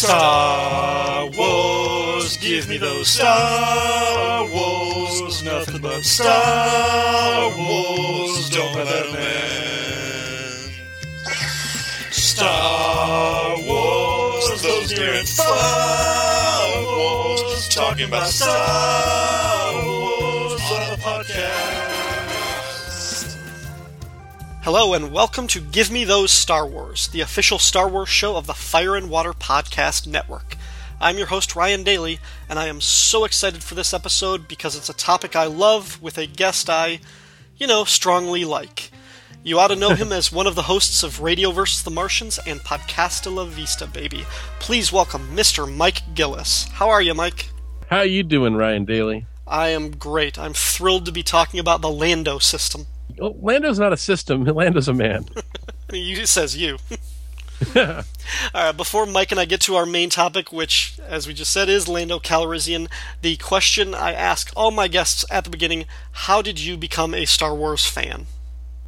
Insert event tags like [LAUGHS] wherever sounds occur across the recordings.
Star Wars, give me those Star Wars, nothing but Star Wars, don't let them end. Star Wars, those near and far wars, talking about Star Wars on a podcast. Hello and welcome to Give Me Those Star Wars, the official Star Wars show of the Fire and Water Podcast Network. I'm your host, Ryan Daly, and I am so excited for this episode because it's a topic I love with a guest I, you know, strongly like. You ought to know him [LAUGHS] as one of the hosts of Radio vs. the Martians and Podcasta La Vista, baby. Please welcome Mr. Mike Gillis. How are you, Mike? How are you doing, Ryan Daly? I am great. I'm thrilled to be talking about the Lando system. Oh, Lando's not a system. [LAUGHS] Lando's a man. [LAUGHS] You says you. [LAUGHS] All right, before Mike and I get to our main topic, which, as we just said, is Lando Calrissian, the question I ask all my guests at the beginning: How did you become a Star Wars fan?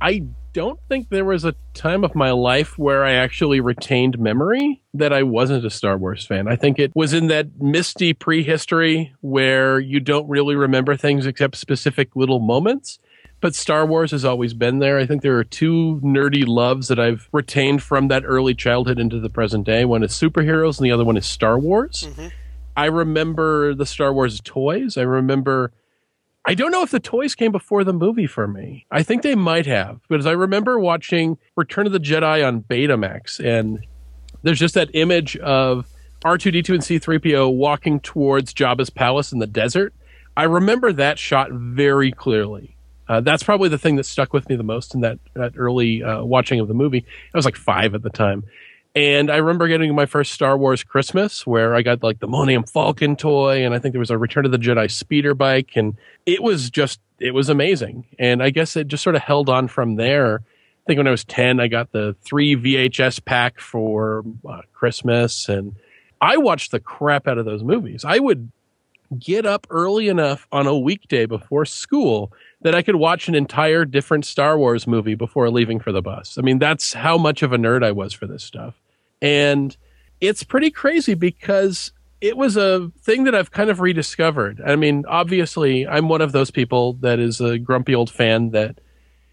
I don't think there was a time of my life where I actually retained memory that I wasn't a Star Wars fan. I think it was in that misty prehistory where you don't really remember things except specific little moments. But Star Wars has always been there. I think there are two nerdy loves that I've retained from that early childhood into the present day. One is superheroes, and the other one is Star Wars. Mm-hmm. I remember the Star Wars toys. I remember. I don't know if the toys came before the movie for me. I think they might have, because I remember watching Return of the Jedi on Betamax, and there's just that image of R2D2 and C3PO walking towards Jabba's palace in the desert. I remember that shot very clearly. Uh, that's probably the thing that stuck with me the most in that, that early uh, watching of the movie. I was like five at the time. And I remember getting my first Star Wars Christmas where I got like the Millennium Falcon toy, and I think there was a Return of the Jedi speeder bike, and it was just it was amazing. And I guess it just sort of held on from there. I think when I was ten, I got the three VHS pack for uh, Christmas, and I watched the crap out of those movies. I would get up early enough on a weekday before school that I could watch an entire different Star Wars movie before leaving for the bus. I mean, that's how much of a nerd I was for this stuff. And it's pretty crazy because it was a thing that I've kind of rediscovered. I mean, obviously, I'm one of those people that is a grumpy old fan that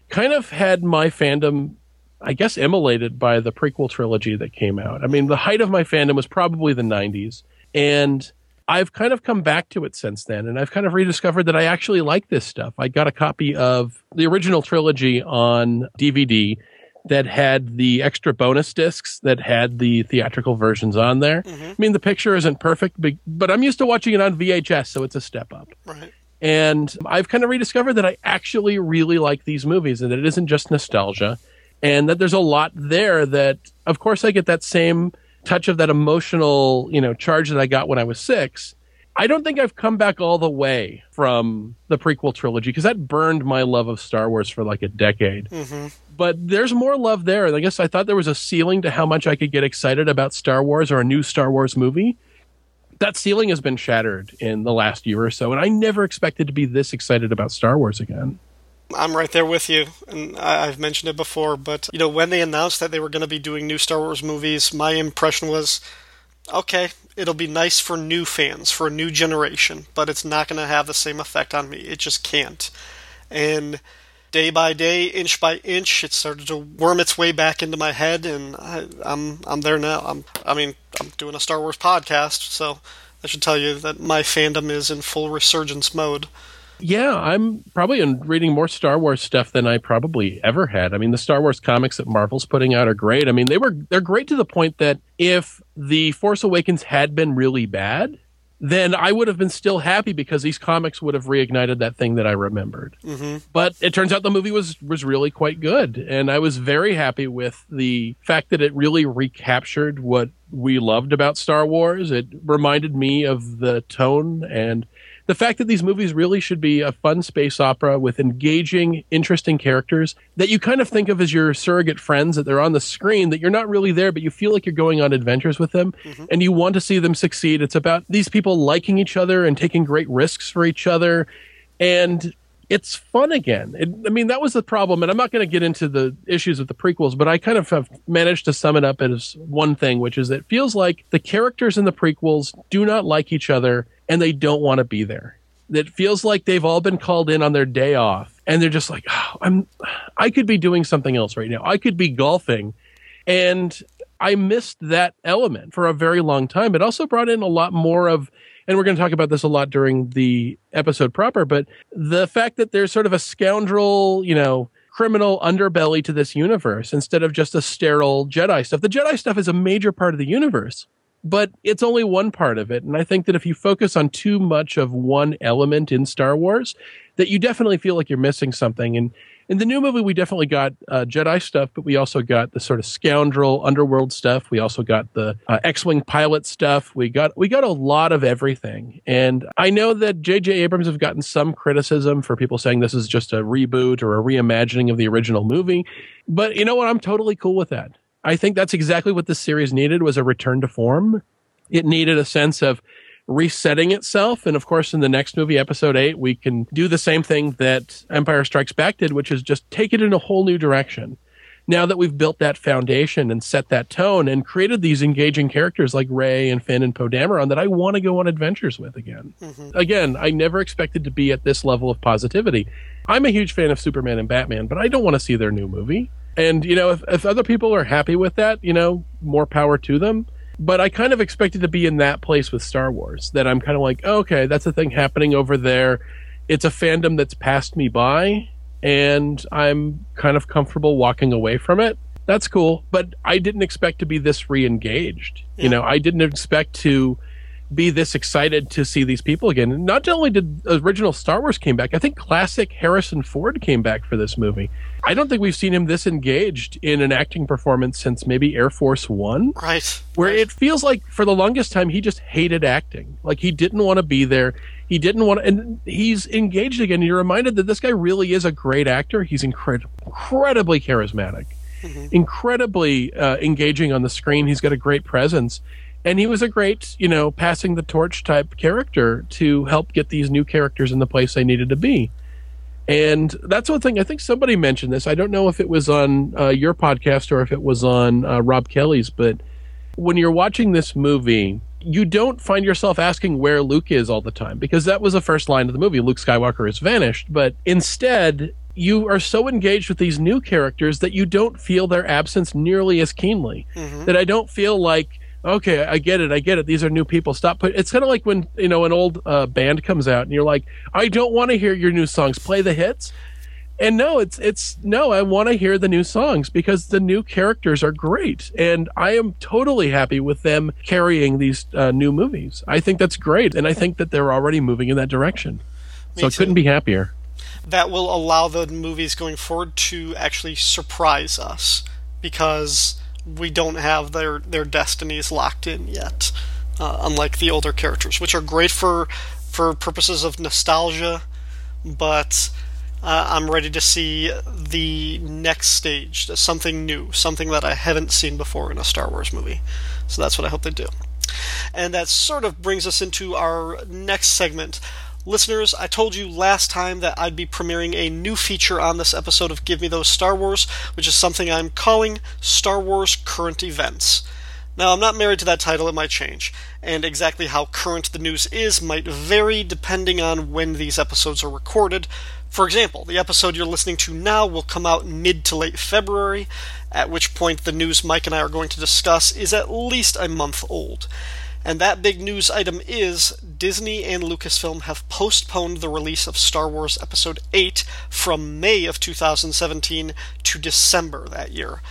kind of had my fandom, I guess, immolated by the prequel trilogy that came out. I mean, the height of my fandom was probably the 90s. And I've kind of come back to it since then, and I've kind of rediscovered that I actually like this stuff. I got a copy of the original trilogy on DVD that had the extra bonus discs that had the theatrical versions on there. Mm-hmm. I mean, the picture isn't perfect, but- but I'm used to watching it on VHS, so it's a step up. Right. And I've kind of rediscovered that I actually really like these movies and that it isn't just nostalgia and that there's a lot there that, of course, I get that same touch of that emotional, you know, charge that I got when I was six. I don't think I've come back all the way from the prequel trilogy because that burned my love of Star Wars for like a decade. Mm-hmm. But there's more love there. And I guess I thought there was a ceiling to how much I could get excited about Star Wars or a new Star Wars movie that ceiling has been shattered in the last year or so, and I never expected to be this excited about Star Wars again. I'm right there with you, and I- I've mentioned it before. But you know, when they announced that they were going to be doing new Star Wars movies, my impression was, okay, it'll be nice for new fans, for a new generation, but it's not going to have the same effect on me. It just can't. And day by day, inch by inch, it started to worm its way back into my head, and I, I'm I'm there now. I'm I mean, I'm doing a Star Wars podcast, so I should tell you that my fandom is in full resurgence mode. Yeah, I'm probably reading more Star Wars stuff than I probably ever had. I mean, the Star Wars comics that Marvel's putting out are great. I mean, they were they're great to the point that if The Force Awakens had been really bad, then I would have been still happy because these comics would have reignited that thing that I remembered. Mm-hmm. But it turns out the movie was was really quite good, and I was very happy with the fact that it really recaptured what we loved about Star Wars. It reminded me of the tone and the fact that these movies really should be a fun space opera with engaging, interesting characters that you kind of think of as your surrogate friends, that they're on the screen, that you're not really there, but you feel like you're going on adventures with them mm-hmm. and you want to see them succeed. It's about these people liking each other and taking great risks for each other. And it's fun again. It, I mean, that was the problem, and I'm not going to get into the issues with the prequels, but I kind of have managed to sum it up as one thing, which is it feels like the characters in the prequels do not like each other and they don't want to be there. It feels like they've all been called in on their day off, and they're just like, oh, "I'm, I could be doing something else right now. I could be golfing," and I missed that element for a very long time. It also brought in a lot more of and we're going to talk about this a lot during the episode proper, but the fact that there's sort of a scoundrel, you know, criminal underbelly to this universe instead of just a sterile Jedi stuff. The Jedi stuff is a major part of the universe, but it's only one part of it. And I think that if you focus on too much of one element in Star Wars, that you definitely feel like you're missing something. And in the new movie, we definitely got uh, Jedi stuff, but we also got the sort of scoundrel underworld stuff. We also got the uh, X-wing pilot stuff. We got we got a lot of everything. And I know that J.J. Abrams have gotten some criticism for people saying this is just a reboot or a reimagining of the original movie. But you know what? I'm totally cool with that. I think that's exactly what this series needed was a return to form. It needed a sense of resetting itself. And of course, in the next movie, episode eight, we can do the same thing that Empire Strikes Back did, which is just take it in a whole new direction. Now that we've built that foundation and set that tone and created these engaging characters like Rey and Finn and Poe Dameron that I want to go on adventures with again. Mm-hmm. Again, I never expected to be at this level of positivity. I'm a huge fan of Superman and Batman, but I don't want to see their new movie. And, you know, if, if other people are happy with that, you know, more power to them but I kind of expected to be in that place with Star Wars. That I'm kind of like, oh, okay, that's a thing happening over there. It's a fandom that's passed me by, and I'm kind of comfortable walking away from it. That's cool, but I didn't expect to be this re-engaged. Yeah. You know, I didn't expect to be this excited to see these people again. not only did original Star Wars came back, I think classic Harrison Ford came back for this movie. I don't think we've seen him this engaged in an acting performance since maybe Air Force One. Right. Where right. it feels like for the longest time he just hated acting. Like he didn't want to be there. He didn't want to, and he's engaged again. You're reminded that this guy really is a great actor. He's incred- incredibly charismatic. Mm-hmm. Incredibly uh, engaging on the screen. He's got a great presence and he was a great, you know, passing the torch type character to help get these new characters in the place they needed to be. And that's one thing. I think somebody mentioned this. I don't know if it was on uh, your podcast or if it was on uh, Rob Kelly's, but when you're watching this movie, you don't find yourself asking where Luke is all the time because that was the first line of the movie. Luke Skywalker has vanished. But instead, you are so engaged with these new characters that you don't feel their absence nearly as keenly. Mm-hmm. That I don't feel like okay, I get it, I get it. These are new people. Stop put. It's kind of like when you know an old uh, band comes out and you're like, I don't want to hear your new songs. Play the hits. And no, it's it's no. I want to hear the new songs because the new characters are great, and I am totally happy with them carrying these uh, new movies. I think that's great, and I think that they're already moving in that direction. Me so I couldn't be happier. That will allow the movies going forward to actually surprise us because we don't have their their destinies locked in yet, uh, unlike the older characters, which are great for for purposes of nostalgia, but. Uh, I'm ready to see the next stage, something new, something that I haven't seen before in a Star Wars movie. So that's what I hope they do. And that sort of brings us into our next segment. Listeners, I told you last time that I'd be premiering a new feature on this episode of Give Me Those Star Wars, which is something I'm calling Star Wars Current Events. Now, I'm not married to that title, it might change, and exactly how current the news is might vary depending on when these episodes are recorded. For example, the episode you're listening to now will come out mid to late February, at which point the news Mike and I are going to discuss is at least a month old. And that big news item is Disney and Lucasfilm have postponed the release of Star Wars Episode 8 from May of 2017 to December that year.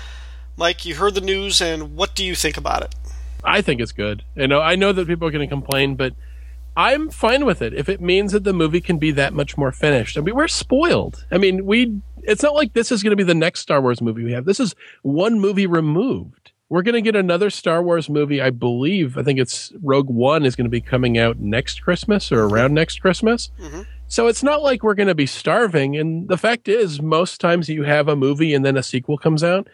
Mike, you heard the news, and what do you think about it? I think it's good. You know, I know that people are going to complain, but I'm fine with it if it means that the movie can be that much more finished. I mean, we're spoiled. I mean, we. It's not like this is going to be the next Star Wars movie we have. This is one movie removed. We're going to get another Star Wars movie, I believe. I think it's Rogue One is going to be coming out next Christmas or around next Christmas. Mm-hmm. So it's not like we're going to be starving. And the fact is, most times you have a movie and then a sequel comes out.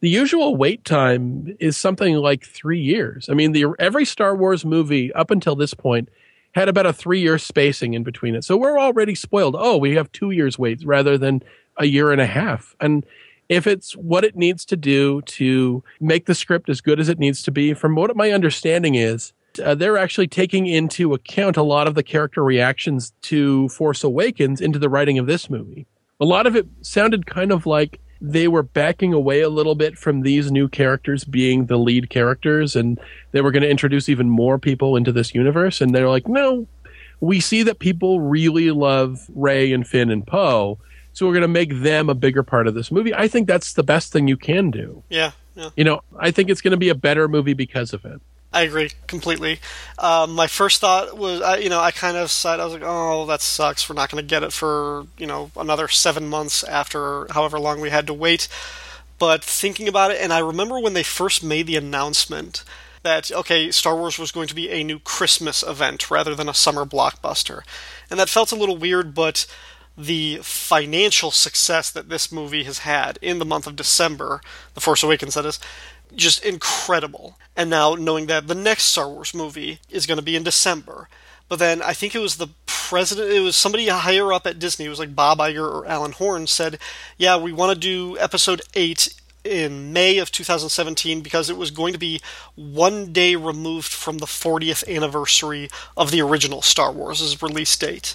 The usual wait time is something like three years. I mean, the every Star Wars movie up until this point had about a three year spacing in between it. So we're already spoiled. Oh, we have two years wait rather than a year and a half. And if it's what it needs to do to make the script as good as it needs to be, from what my understanding is, uh, they're actually taking into account a lot of the character reactions to Force Awakens into the writing of this movie. A lot of it sounded kind of like they were backing away a little bit from these new characters being the lead characters and they were going to introduce even more people into this universe and they're like no we see that people really love Rey and Finn and Poe so we're going to make them a bigger part of this movie i think that's the best thing you can do yeah, yeah. you know i think it's going to be a better movie because of it I agree completely. Um, my first thought was, I, you know, I kind of said, I was like, oh, that sucks. We're not going to get it for, you know, another seven months after however long we had to wait. But thinking about it, and I remember when they first made the announcement that, okay, Star Wars was going to be a new Christmas event rather than a summer blockbuster. And that felt a little weird, but the financial success that this movie has had in the month of December, The Force Awakens, that is, just incredible. And now knowing that the next Star Wars movie is going to be in December. But then I think it was the president, it was somebody higher up at Disney, it was like Bob Iger or Alan Horn said, yeah, we want to do episode 8 in May of 2017 because it was going to be one day removed from the 40th anniversary of the original Star Wars' release date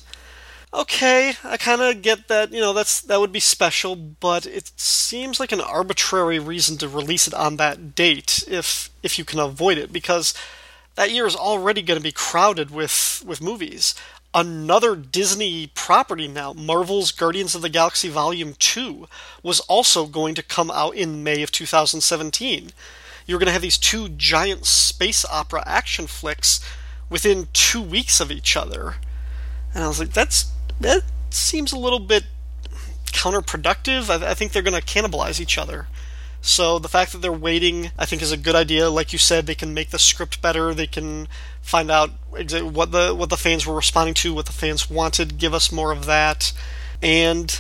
okay, I kind of get that, you know, that's that would be special, but it seems like an arbitrary reason to release it on that date if if you can avoid it because that year is already going to be crowded with with movies. Another Disney property now, Marvel's Guardians of the Galaxy Volume 2, was also going to come out in May of 2017. You're going to have these two giant space opera action flicks within 2 weeks of each other. And I was like that's that seems a little bit counterproductive. I, I think they're going to cannibalize each other. So the fact that they're waiting, I think, is a good idea. Like you said, they can make the script better. They can find out what the what the fans were responding to, what the fans wanted. Give us more of that. And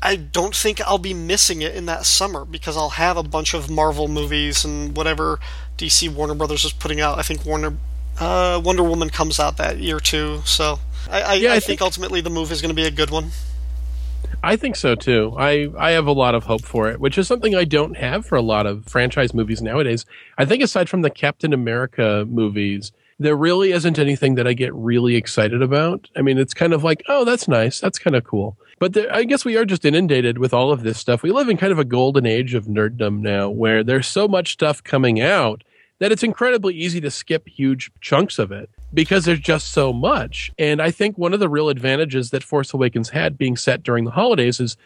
I don't think I'll be missing it in that summer because I'll have a bunch of Marvel movies and whatever DC Warner Brothers is putting out. I think Warner uh, Wonder Woman comes out that year too. So I, I, yeah, I, I think, think, ultimately the move is going to be a good one. I think so too. I, I have a lot of hope for it, which is something I don't have for a lot of franchise movies nowadays. I think aside from the Captain America movies, there really isn't anything that I get really excited about. I mean, it's kind of like, oh, that's nice. That's kind of cool. But there, I guess we are just inundated with all of this stuff. We live in kind of a golden age of nerddom now where there's so much stuff coming out that it's incredibly easy to skip huge chunks of it because there's just so much. And I think one of the real advantages that Force Awakens had being set during the holidays is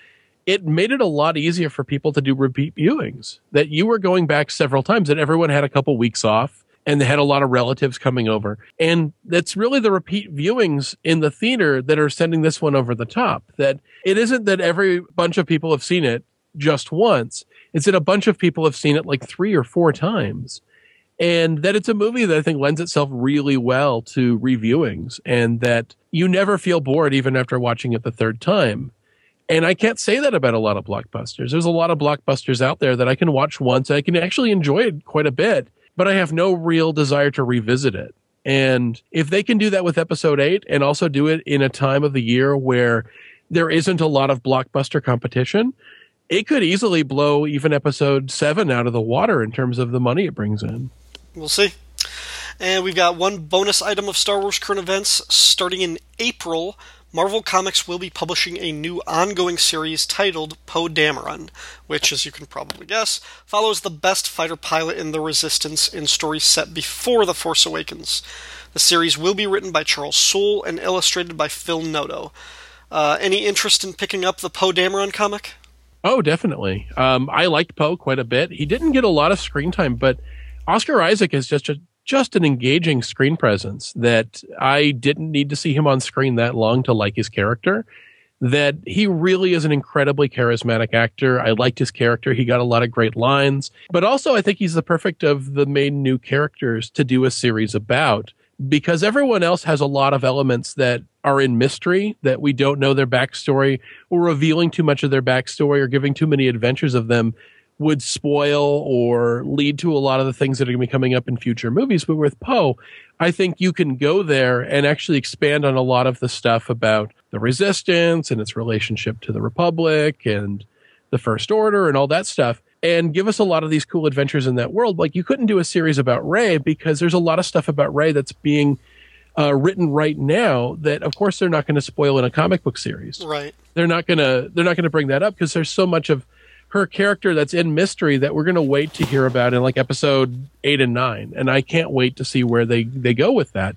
it made it a lot easier for people to do repeat viewings. That you were going back several times, that everyone had a couple weeks off and they had a lot of relatives coming over. And that's really the repeat viewings in the theater that are sending this one over the top. That it isn't that every bunch of people have seen it just once, it's that a bunch of people have seen it like three or four times and that it's a movie that I think lends itself really well to reviewings and that you never feel bored even after watching it the third time. And I can't say that about a lot of blockbusters. There's a lot of blockbusters out there that I can watch once. I can actually enjoy it quite a bit, but I have no real desire to revisit it. And if they can do that with episode eight and also do it in a time of the year where there isn't a lot of blockbuster competition, it could easily blow even episode seven out of the water in terms of the money it brings in. We'll see. And we've got one bonus item of Star Wars current events. Starting in April, Marvel Comics will be publishing a new ongoing series titled Poe Dameron, which, as you can probably guess, follows the best fighter pilot in the Resistance in stories set before The Force Awakens. The series will be written by Charles Soule and illustrated by Phil Noto. Uh, any interest in picking up the Poe Dameron comic? Oh, definitely. Um, I liked Poe quite a bit. He didn't get a lot of screen time, but Oscar Isaac is just a, just an engaging screen presence that I didn't need to see him on screen that long to like his character. That he really is an incredibly charismatic actor. I liked his character. He got a lot of great lines, but also I think he's the perfect of the main new characters to do a series about because everyone else has a lot of elements that are in mystery that we don't know their backstory or revealing too much of their backstory or giving too many adventures of them would spoil or lead to a lot of the things that are going to be coming up in future movies. But with Poe, I think you can go there and actually expand on a lot of the stuff about the resistance and its relationship to the Republic and the First Order and all that stuff and give us a lot of these cool adventures in that world. Like you couldn't do a series about Rey because there's a lot of stuff about Rey that's being uh, written right now that of course they're not going to spoil in a comic book series. Right. They're not going to they're not going to bring that up because there's so much of her character that's in mystery that we're going to wait to hear about in like episode 8 and 9 and I can't wait to see where they they go with that.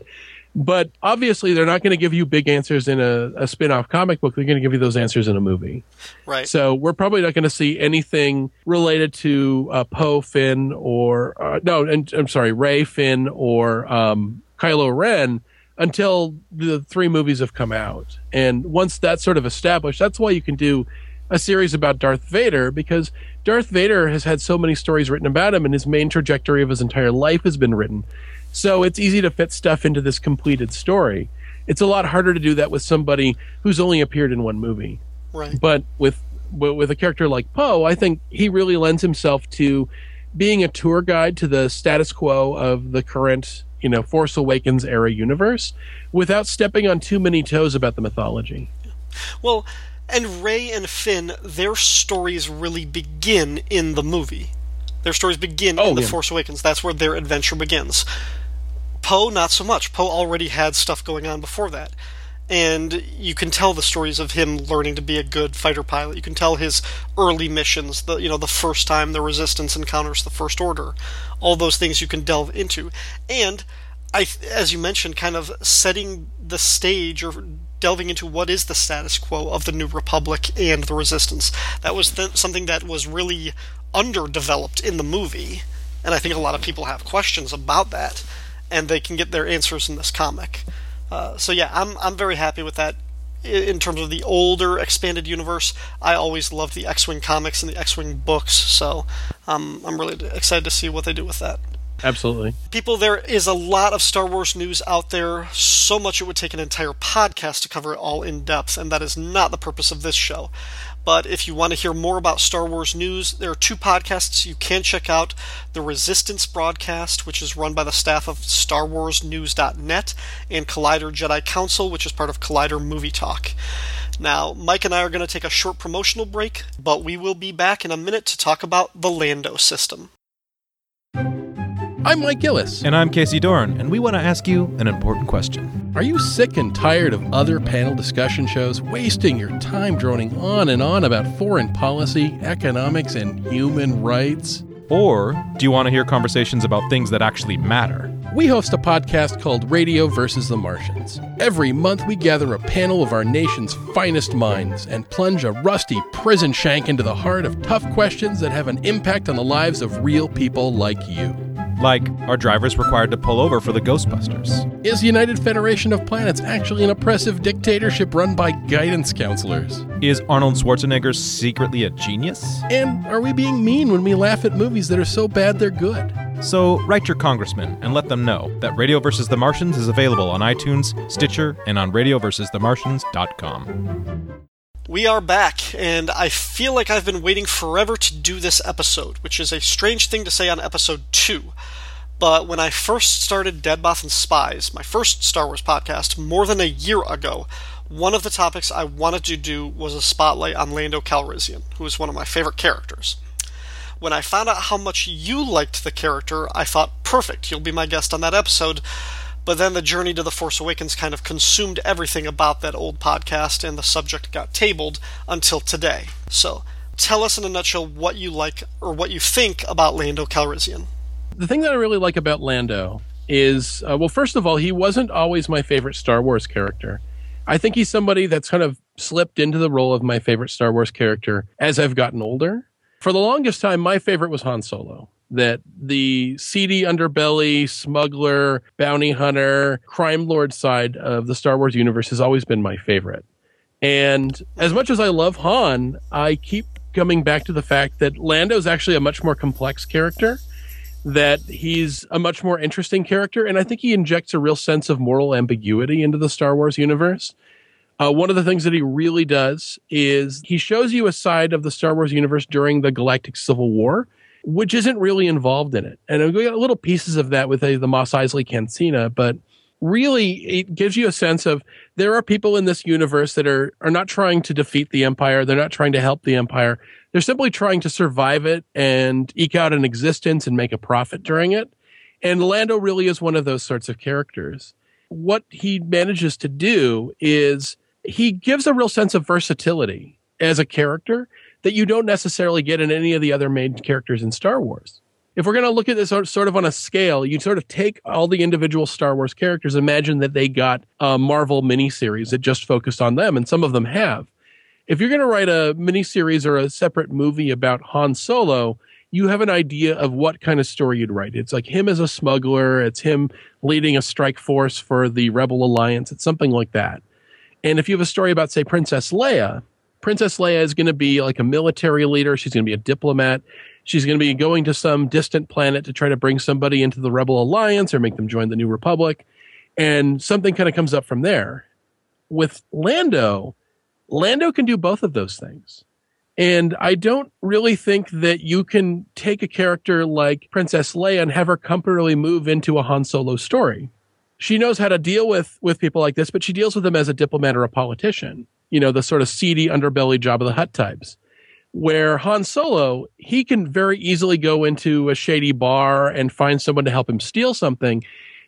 But obviously, they're not going to give you big answers in a, a spin off comic book. They're going to give you those answers in a movie. Right. So we're probably not going to see anything related to uh, Poe, Finn, or uh, no, and I'm sorry, Rey, Finn, or um, Kylo Ren until the three movies have come out. And once that's sort of established, that's why you can do a series about Darth Vader because Darth Vader has had so many stories written about him, and his main trajectory of his entire life has been written. So it's easy to fit stuff into this completed story. It's a lot harder to do that with somebody who's only appeared in one movie. Right. But with with a character like Poe, I think he really lends himself to being a tour guide to the status quo of the current, you know, Force Awakens era universe without stepping on too many toes about the mythology. Well, and Rey and Finn, their stories really begin in the movie. Their stories begin Oh, in The yeah. Force Awakens. That's where their adventure begins. Poe, not so much. Poe already had stuff going on before that. And you can tell the stories of him learning to be a good fighter pilot. You can tell his early missions, the you know, the first time the resistance encounters the first order. All those things you can delve into. And I as you mentioned, kind of setting the stage or delving into what is the status quo of the New Republic and the Resistance. That was th- something that was really underdeveloped in the movie, and I think a lot of people have questions about that, and they can get their answers in this comic. Uh, so yeah, I'm I'm very happy with that. In terms of the older expanded universe, I always loved the X-wing comics and the X-wing books, so um, I'm really excited to see what they do with that Absolutely. people, there is a lot of Star Wars news out there. So much it would take an entire podcast to cover it all in depth, and that is not the purpose of this show. But if you want to hear more about Star Wars news, there are two podcasts you can check out The Resistance Broadcast, which is run by the staff of StarWarsNews.net, and Collider Jedi Council, which is part of Collider Movie Talk. Now, Mike and I are going to take a short promotional break, but we will be back in a minute to talk about the Lando system. I'm Mike Gillis. And I'm Casey Dorn, and we want to ask you an important question. Are you sick and tired of other panel discussion shows wasting your time droning on and on about foreign policy, economics, and human rights? Or do you want to hear conversations about things that actually matter? We host a podcast called Radio versus the Martians. Every month, we gather a panel of our nation's finest minds and plunge a rusty prison shank into the heart of tough questions that have an impact on the lives of real people like you. Like, are drivers required to pull over for the Ghostbusters? Is the United Federation of Planets actually an oppressive dictatorship run by guidance counselors? Is Arnold Schwarzenegger secretly a genius? And are we being mean when we laugh at movies that are so bad they're good? So, write your congressman and let them know that Radio vs. the Martians is available on iTunes, Stitcher, and on radioversusthemartians.com. We are back, and I feel like I've been waiting forever to do this episode, which is a strange thing to say on episode 2. But when I first started Dead and Spies, my first Star Wars podcast, more than a year ago, one of the topics I wanted to do was a spotlight on Lando Calrissian, who is one of my favorite characters. When I found out how much you liked the character, I thought, perfect, you'll be my guest on that episode. But then the journey to The Force Awakens kind of consumed everything about that old podcast, and the subject got tabled until today. So, tell us in a nutshell what you like or what you think about Lando Calrissian. The thing that I really like about Lando is, uh, well, first of all, he wasn't always my favorite Star Wars character. I think he's somebody that's kind of slipped into the role of my favorite Star Wars character as I've gotten older. For the longest time, my favorite was Han Solo. That the seedy underbelly, smuggler, bounty hunter, crime lord side of the Star Wars universe has always been my favorite. And as much as I love Han, I keep coming back to the fact that Lando's actually a much more complex character, that he's a much more interesting character, and I think he injects a real sense of moral ambiguity into the Star Wars universe. Uh, one of the things that he really does is he shows you a side of the Star Wars universe during the Galactic Civil War, which isn't really involved in it. And we got little pieces of that with uh, the Mos Eisley Cantina, but really it gives you a sense of there are people in this universe that are are not trying to defeat the empire. They're not trying to help the empire. They're simply trying to survive it and eke out an existence and make a profit during it. And lando really is one of those sorts of characters. What he manages to do is he gives a real sense of versatility as a character that you don't necessarily get in any of the other main characters in Star Wars. If we're going to look at this sort of on a scale, you sort of take all the individual Star Wars characters, imagine that they got a Marvel miniseries that just focused on them, and some of them have. If you're going to write a miniseries or a separate movie about Han Solo, you have an idea of what kind of story you'd write. It's like him as a smuggler, it's him leading a strike force for the Rebel Alliance, it's something like that. And if you have a story about, say, Princess Leia, Princess Leia is going to be like a military leader. She's going to be a diplomat. She's going to be going to some distant planet to try to bring somebody into the Rebel Alliance or make them join the New Republic. And something kind of comes up from there. With Lando, Lando can do both of those things. And I don't really think that you can take a character like Princess Leia and have her comfortably move into a Han Solo story. She knows how to deal with, with people like this, but she deals with them as a diplomat or a politician you know, the sort of seedy underbelly job of the Hutt types. Where Han Solo, he can very easily go into a shady bar and find someone to help him steal something.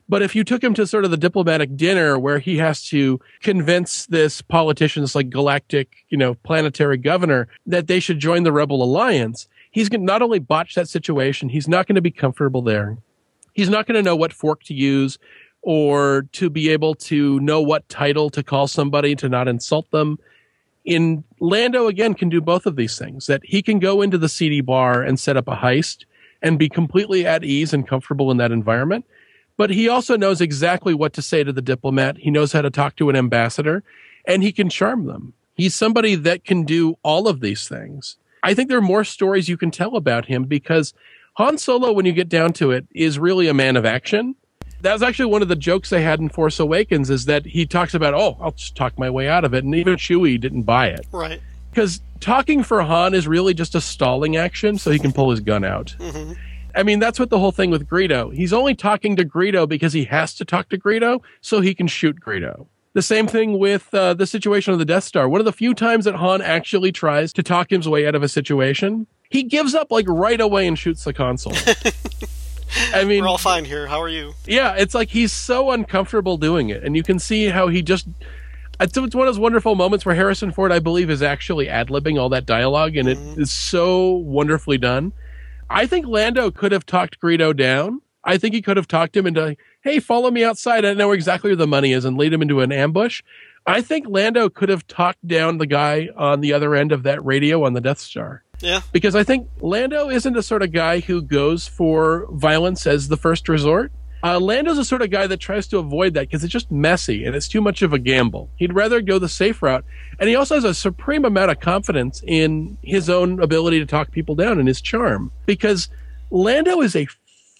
But if you took him to sort of the diplomatic dinner where he has to convince this politician, this like galactic, you know, planetary governor that they should join the Rebel Alliance, he's going to not only botch that situation, he's not going to be comfortable there. He's not going to know what fork to use or to be able to know what title to call somebody to not insult them. In Lando again can do both of these things that he can go into the seedy bar and set up a heist and be completely at ease and comfortable in that environment. But he also knows exactly what to say to the diplomat. He knows how to talk to an ambassador and he can charm them. He's somebody that can do all of these things. I think there are more stories you can tell about him because Han Solo, when you get down to it, is really a man of action that was actually one of the jokes they had in Force Awakens is that he talks about, oh, I'll just talk my way out of it. And even Chewie didn't buy it. Right. Because talking for Han is really just a stalling action so he can pull his gun out. Mm-hmm. I mean, that's what the whole thing with Greedo. He's only talking to Greedo because he has to talk to Greedo so he can shoot Greedo. The same thing with uh, the situation of the Death Star. One of the few times that Han actually tries to talk his way out of a situation, he gives up like right away and shoots the console. [LAUGHS] I [LAUGHS] mean, we're all fine here. How are you? Yeah, it's like he's so uncomfortable doing it, and you can see how he just. It's one of those wonderful moments where Harrison Ford, I believe, is actually ad libbing all that dialogue, and mm-hmm. it is so wonderfully done. I think Lando could have talked Greedo down. I think he could have talked him into, hey, follow me outside. I know exactly where the money is, and lead him into an ambush. I think Lando could have talked down the guy on the other end of that radio on the Death Star. Yeah. Because I think Lando isn't the sort of guy who goes for violence as the first resort. Uh, Lando's the sort of guy that tries to avoid that because it's just messy and it's too much of a gamble. He'd rather go the safe route. And he also has a supreme amount of confidence in his own ability to talk people down and his charm because Lando is a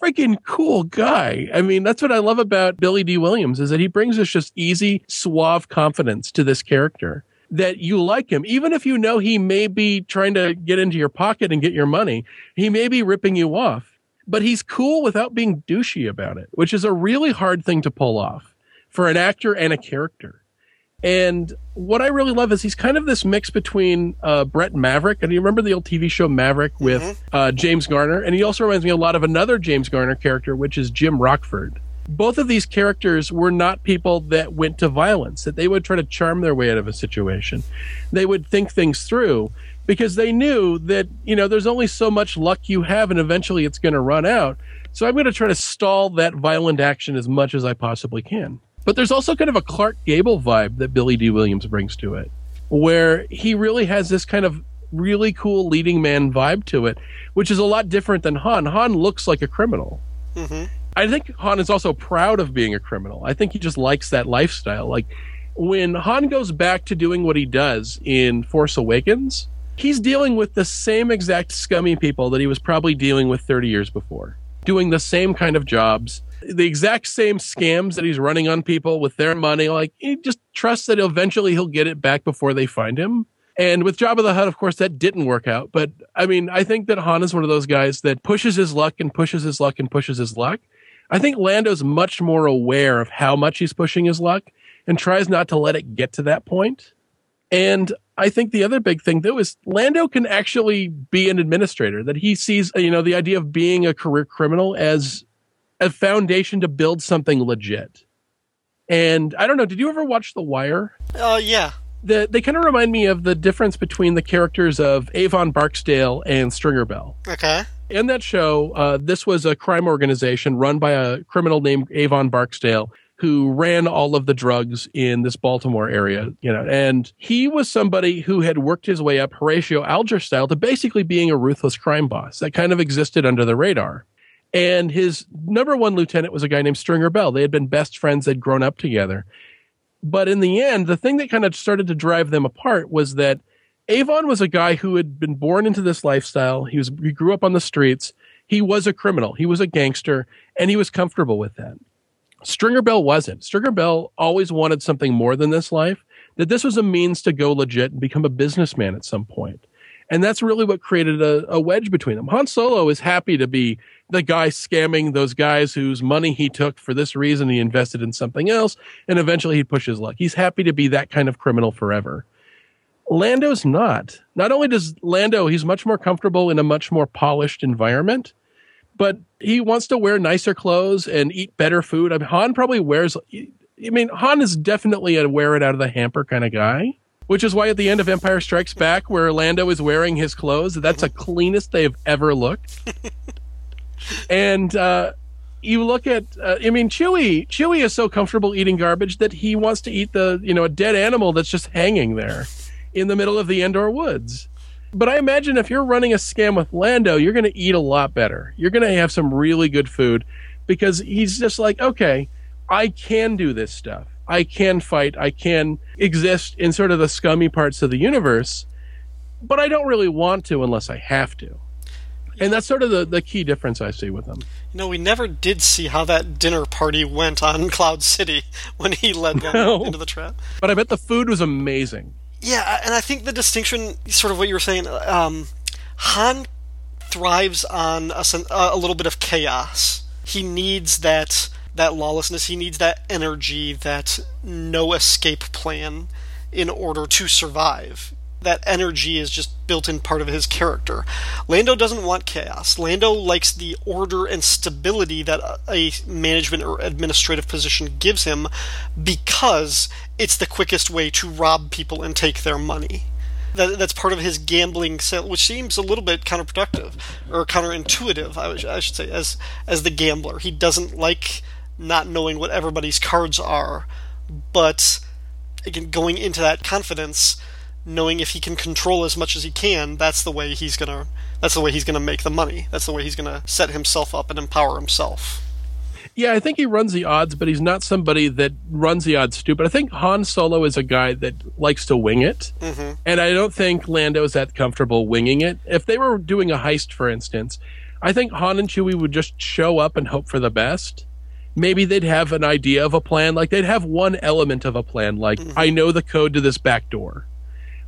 freaking cool guy. I mean, that's what I love about Billy Dee Williams is that he brings us just easy, suave confidence to this character that you like him, even if you know he may be trying to get into your pocket and get your money. He may be ripping you off, but he's cool without being douchey about it, which is a really hard thing to pull off for an actor and a character. And what I really love is he's kind of this mix between uh, Bret Maverick, and you remember the old TV show Maverick with mm-hmm. uh, James Garner, and he also reminds me a lot of another James Garner character, which is Jim Rockford both of these characters were not people that went to violence, that they would try to charm their way out of a situation. They would think things through because they knew that, you know, there's only so much luck you have and eventually it's going to run out. So I'm going to try to stall that violent action as much as I possibly can. But there's also kind of a Clark Gable vibe that Billy Dee Williams brings to it, where he really has this kind of really cool leading man vibe to it, which is a lot different than Han. Han looks like a criminal. Mm-hmm. I think Han is also proud of being a criminal. I think he just likes that lifestyle. Like when Han goes back to doing what he does in Force Awakens, he's dealing with the same exact scummy people that he was probably dealing with 30 years before, doing the same kind of jobs, the exact same scams that he's running on people with their money. Like he just trusts that eventually he'll get it back before they find him. And with Jabba the Hutt, of course, that didn't work out. But I mean, I think that Han is one of those guys that pushes his luck and pushes his luck and pushes his luck. I think Lando's much more aware of how much he's pushing his luck and tries not to let it get to that point. And I think the other big thing though is Lando can actually be an administrator that he sees, you know, the idea of being a career criminal as a foundation to build something legit. And I don't know, did you ever watch The Wire? Uh, yeah. The, they kind of remind me of the difference between the characters of Avon Barksdale and Stringer Bell. Okay. In that show, uh, this was a crime organization run by a criminal named Avon Barksdale who ran all of the drugs in this Baltimore area, you know, and he was somebody who had worked his way up Horatio Alger style to basically being a ruthless crime boss that kind of existed under the radar. And his number one lieutenant was a guy named Stringer Bell. They had been best friends, they'd grown up together. But in the end, the thing that kind of started to drive them apart was that Avon was a guy who had been born into this lifestyle. He was he grew up on the streets. He was a criminal. He was a gangster, and he was comfortable with that. Stringer Bell wasn't. Stringer Bell always wanted something more than this life, that this was a means to go legit and become a businessman at some point. And that's really what created a, a, wedge between them. Han Solo is happy to be the guy scamming those guys whose money he took for this reason. He invested in something else, and eventually he'd push his luck. He's happy to be that kind of criminal forever. Lando's not. Not only does Lando, he's much more comfortable in a much more polished environment, but he wants to wear nicer clothes and eat better food. I mean, Han probably wears. I mean, Han is definitely a wear it out of the hamper kind of guy. Which is why at the end of Empire Strikes Back, where Lando is wearing his clothes, that's the cleanest they've ever looked. [LAUGHS] and uh, you look at, uh, I mean, Chewie. Chewie is so comfortable eating garbage that he wants to eat the, you know, a dead animal that's just hanging there in the middle of the Endor woods. But I imagine if you're running a scam with Lando, you're going to eat a lot better. You're going to have some really good food because he's just like, okay, I can do this stuff. I can fight. I can exist in sort of the scummy parts of the universe, but I don't really want to unless I have to. And that's sort of the, the key difference I see with him. You know, we never did see how that dinner party went on [LAUGHS] Cloud City when he led them no. into the trap. But I bet the food was amazing. Yeah, and I think the distinction, sort of what you were saying, um, Han thrives on a, a little bit of chaos. He needs that that lawlessness. He needs that energy, that no escape plan in order to survive that energy is just built in part of his character. Lando doesn't want chaos. Lando likes the order and stability that a management or administrative position gives him because it's the quickest way to rob people and take their money. That, that's part of his gambling sale, which seems a little bit counterproductive or counterintuitive. I, I should say, as as the gambler, he doesn't like not knowing what everybody's cards are, but again, going into that confidence knowing if he can control as much as he can, that's the way he's gonna that's the way he's gonna make the money. That's the way he's gonna set himself up and empower himself. Yeah, I think he runs the odds, but he's not somebody that runs the odds stupid. I think Han Solo is a guy that likes to wing it, mm-hmm. and I don't think Lando is that comfortable winging it. If they were doing a heist, for instance, I think Han and Chewie would just show up and hope for the best. Maybe they'd have an idea of a plan, like they'd have one element of a plan, like mm-hmm. I know the code to this back door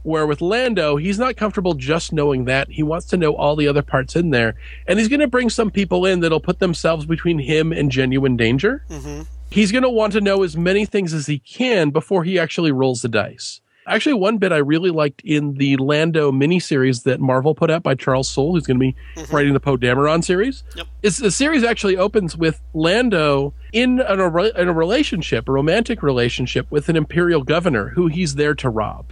where with Lando, he's not comfortable just knowing that. He wants to know all the other parts in there. And he's going to bring some people in that'll put themselves between him and genuine danger. Mm-hmm. He's going to want to know as many things as he can before he actually rolls the dice. Actually, one bit I really liked in the Lando miniseries that Marvel put out by Charles Soule, who's going to be mm-hmm. writing the Poe Dameron series, yep. is the series actually opens with Lando in a, in a relationship, a romantic relationship with an imperial governor who he's there to rob.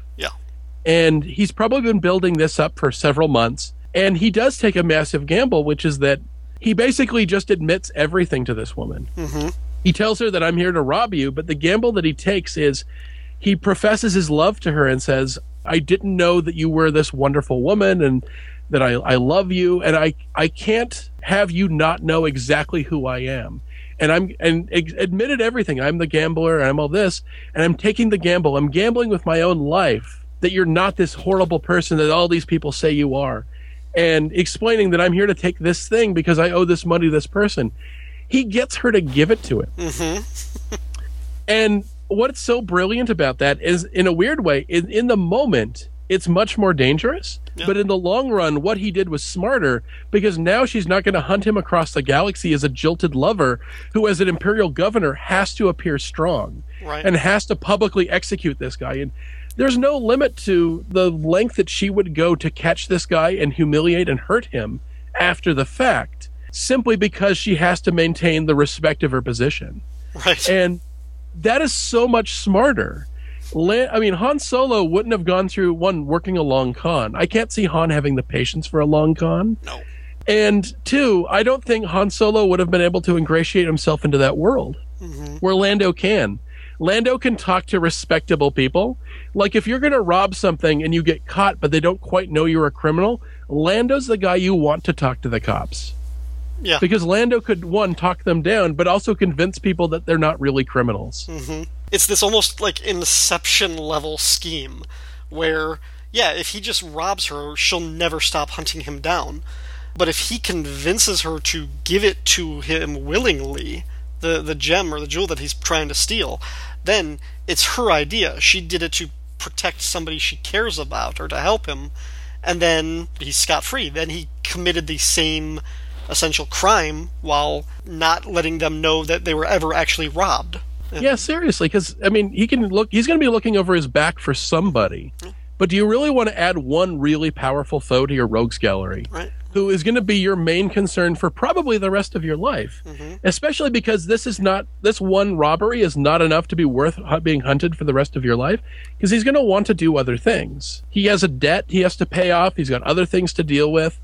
And he's probably been building this up for several months. And he does take a massive gamble, which is that he basically just admits everything to this woman. Mm-hmm. He tells her that I'm here to rob you, but the gamble that he takes is he professes his love to her and says, I didn't know that you were this wonderful woman and that I, I love you and I, I can't have you not know exactly who I am. And I'm and admitted everything. I'm the gambler. and I'm all this, and I'm taking the gamble. I'm gambling with my own life that you're not this horrible person that all these people say you are and explaining that I'm here to take this thing because I owe this money to this person. he gets her to give it to him. Mm-hmm. [LAUGHS] And what's so brilliant about that is, in a weird way, in, in the moment, it's much more dangerous. But in the long run, what he did was smarter because now she's not going to hunt him across the galaxy as a jilted lover who, as an imperial governor, has to appear strong Right. and has to publicly execute this guy. And there's no limit to the length that she would go to catch this guy and humiliate and hurt him after the fact, simply because she has to maintain the respect of her position. right. And that is so much smarter. I mean, Han Solo wouldn't have gone through one working a long con. I can't see Han having the patience for a long con. no. And two, I don't think Han Solo would have been able to ingratiate himself into that world Mm-hmm. where Lando can. Lando can talk to respectable people. Like if you're going to rob something and you get caught, but they don't quite know you're a criminal, Lando's the guy you want to talk to the cops. Yeah. Because Lando could, one, talk them down, but also convince people that they're not really criminals. Mm-hmm. It's this almost like Inception level scheme where, yeah, if he just robs her, she'll never stop hunting him down. But if he convinces her to give it to him willingly, the, the gem or the jewel that he's trying to steal, then it's her idea. She did it to protect somebody she cares about or to help him, and then he's scot free. Then he committed the same essential crime while not letting them know that they were ever actually robbed. Yeah, seriously, because I mean, he can look. He's going to be looking over his back for somebody. Mm-hmm. But do you really want to add one really powerful foe to your rogues gallery, Right. Who is going to be your main concern for probably the rest of your life? Mhm. Especially because this is not this one robbery is not enough to be worth being hunted for the rest of your life. Because he's going to want to do other things. He has a debt he has to pay off. He's got other things to deal with,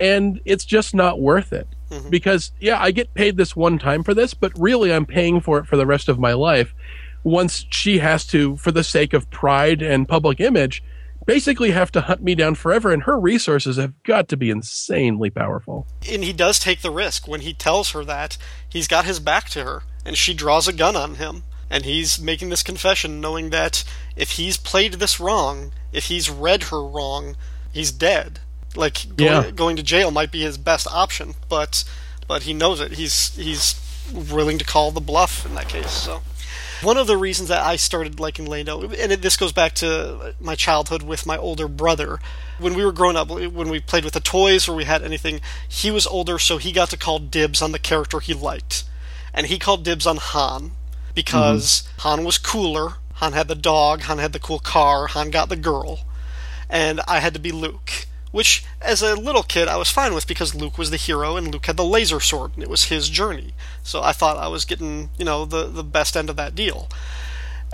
and it's just not worth it Mhm. because yeah i get paid this one time for this but really i'm paying for it for the rest of my life once she has to for the sake of pride and public image basically have to hunt me down forever and her resources have got to be insanely powerful. And he does take the risk when he tells her that he's got his back to her and she draws a gun on him and he's making this confession knowing that if he's played this wrong if he's read her wrong he's dead. Like going, Yeah. going to jail might be his best option but but he knows it. He's he's willing to call the bluff in that case so one of the reasons that I started liking Lando, and it, this goes back to my childhood with my older brother. When we were growing up, when we played with the toys or we had anything, he was older, so he got to call dibs on the character he liked. And he called dibs on Han because mm-hmm. Han was cooler. Han had the dog, Han had the cool car, Han got the girl. And I had to be Luke. Which, as a little kid, I was fine with because Luke was the hero and Luke had the laser sword and it was his journey. So I thought I was getting, you know, the, the best end of that deal.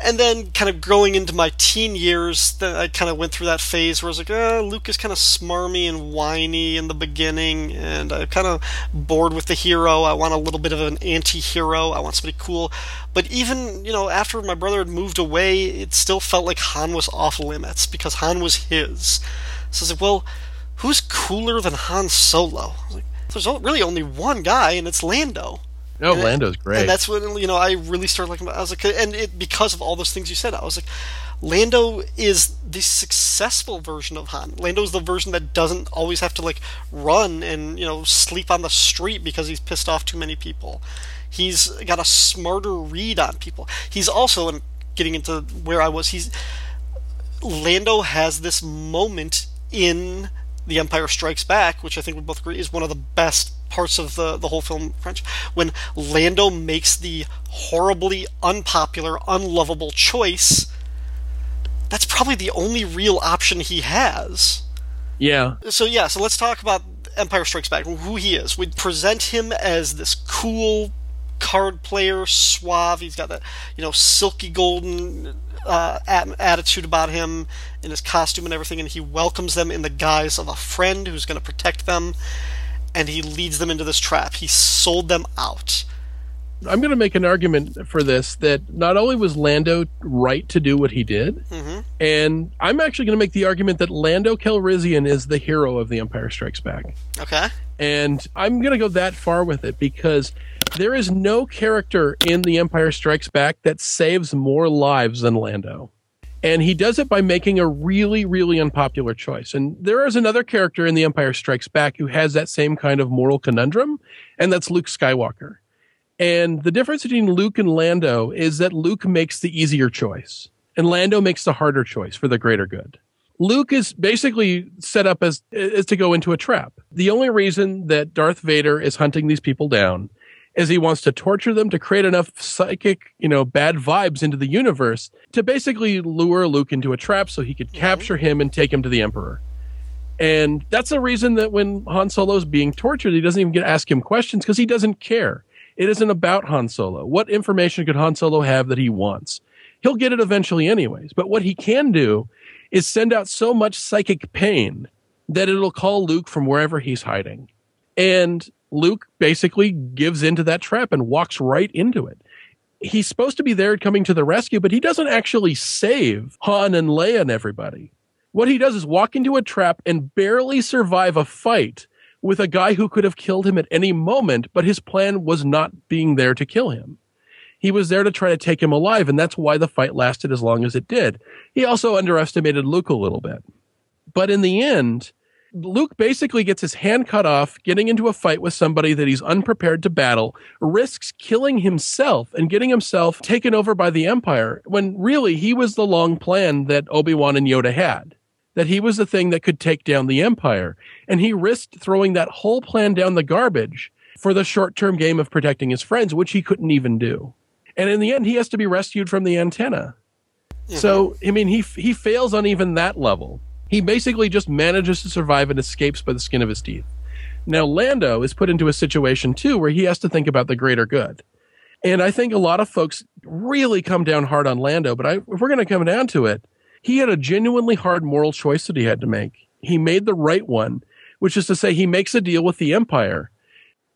And then, kind of growing into my teen years, I kind of went through that phase where I was like, uh, Luke is kind of smarmy and whiny in the beginning, and I'm kind of bored with the hero. I want a little bit of an anti hero. I want somebody cool. But even, you know, after my brother had moved away, it still felt like Han was off limits because Han was his. So I was like, well, who's cooler than Han Solo? Like, there's really only one guy, and it's Lando. no And- lando's great And that's when you know I really started liking. I was like, and it because of all those things you said, I was like, Lando is the successful version of Han. Lando is the version that doesn't always have to like run and you know sleep on the street because he's pissed off too many people. He's got a smarter read on people. He's also and getting into where I was. He's Lando has this moment in The Empire Strikes Back, which I think we both agree is one of the best parts of the, the whole film French, when Lando makes the horribly unpopular, unlovable choice. That's probably the only real option he has. yeah So yeah, so let's talk about Empire Strikes Back, who he is. We present him as this cool card player, suave. He's got that you know silky golden uh, at- attitude about him in his costume and everything, and he welcomes them in the guise of a friend who's going to protect them, and he leads them into this trap. He sold them out. I'm going to make an argument for this that not only was lando right to do what he did hmm and i'm actually going to make the argument that lando calrissian is the hero of the empire strikes back Okay. And I'm going to go that far with it because there is no character in The Empire Strikes Back that saves more lives than Lando. And he does it by making a really, really unpopular choice. And there is another character in The Empire Strikes Back who has that same kind of moral conundrum, and that's Luke Skywalker. And the difference between Luke and Lando is that Luke makes the easier choice and Lando makes the harder choice for the greater good. Luke is basically set up as, as to go into a trap. The only reason that Darth Vader is hunting these people down is he wants to torture them to create enough psychic, you know, bad vibes into the universe to basically lure Luke into a trap so he could capture him and take him to the Emperor. And that's the reason that when Han Solo is being tortured, he doesn't even get to ask him questions because he doesn't care. It isn't about Han Solo. What information could Han Solo have that he wants? He'll get it eventually anyways. But what he can do is send out so much psychic pain that it'll call Luke from wherever he's hiding. And Luke basically gives into that trap and walks right into it. He's supposed to be there coming to the rescue, but he doesn't actually save Han and Leia and everybody. What he does is walk into a trap and barely survive a fight with a guy who could have killed him at any moment, but his plan was not being there to kill him. He was there to try to take him alive, and that's why the fight lasted as long as it did. He also underestimated Luke a little bit. But in the end, Luke basically gets his hand cut off, getting into a fight with somebody that he's unprepared to battle, risks killing himself and getting himself taken over by the Empire, when really he was the long plan that Obi Wan and Yoda had. That he was the thing that could take down the Empire. And he risked throwing that whole plan down the garbage for the short term game of protecting his friends, which he couldn't even do. And in the end, he has to be rescued from the antenna. Mm-hmm. So, I mean, he, he fails on even that level. He basically just manages to survive and escapes by the skin of his teeth. Now, Lando is put into a situation too where he has to think about the greater good. And I think a lot of folks really come down hard on Lando, but I, if we're going to come down to it, he had a genuinely hard moral choice that he had to make. He made the right one, which is to say, he makes a deal with the Empire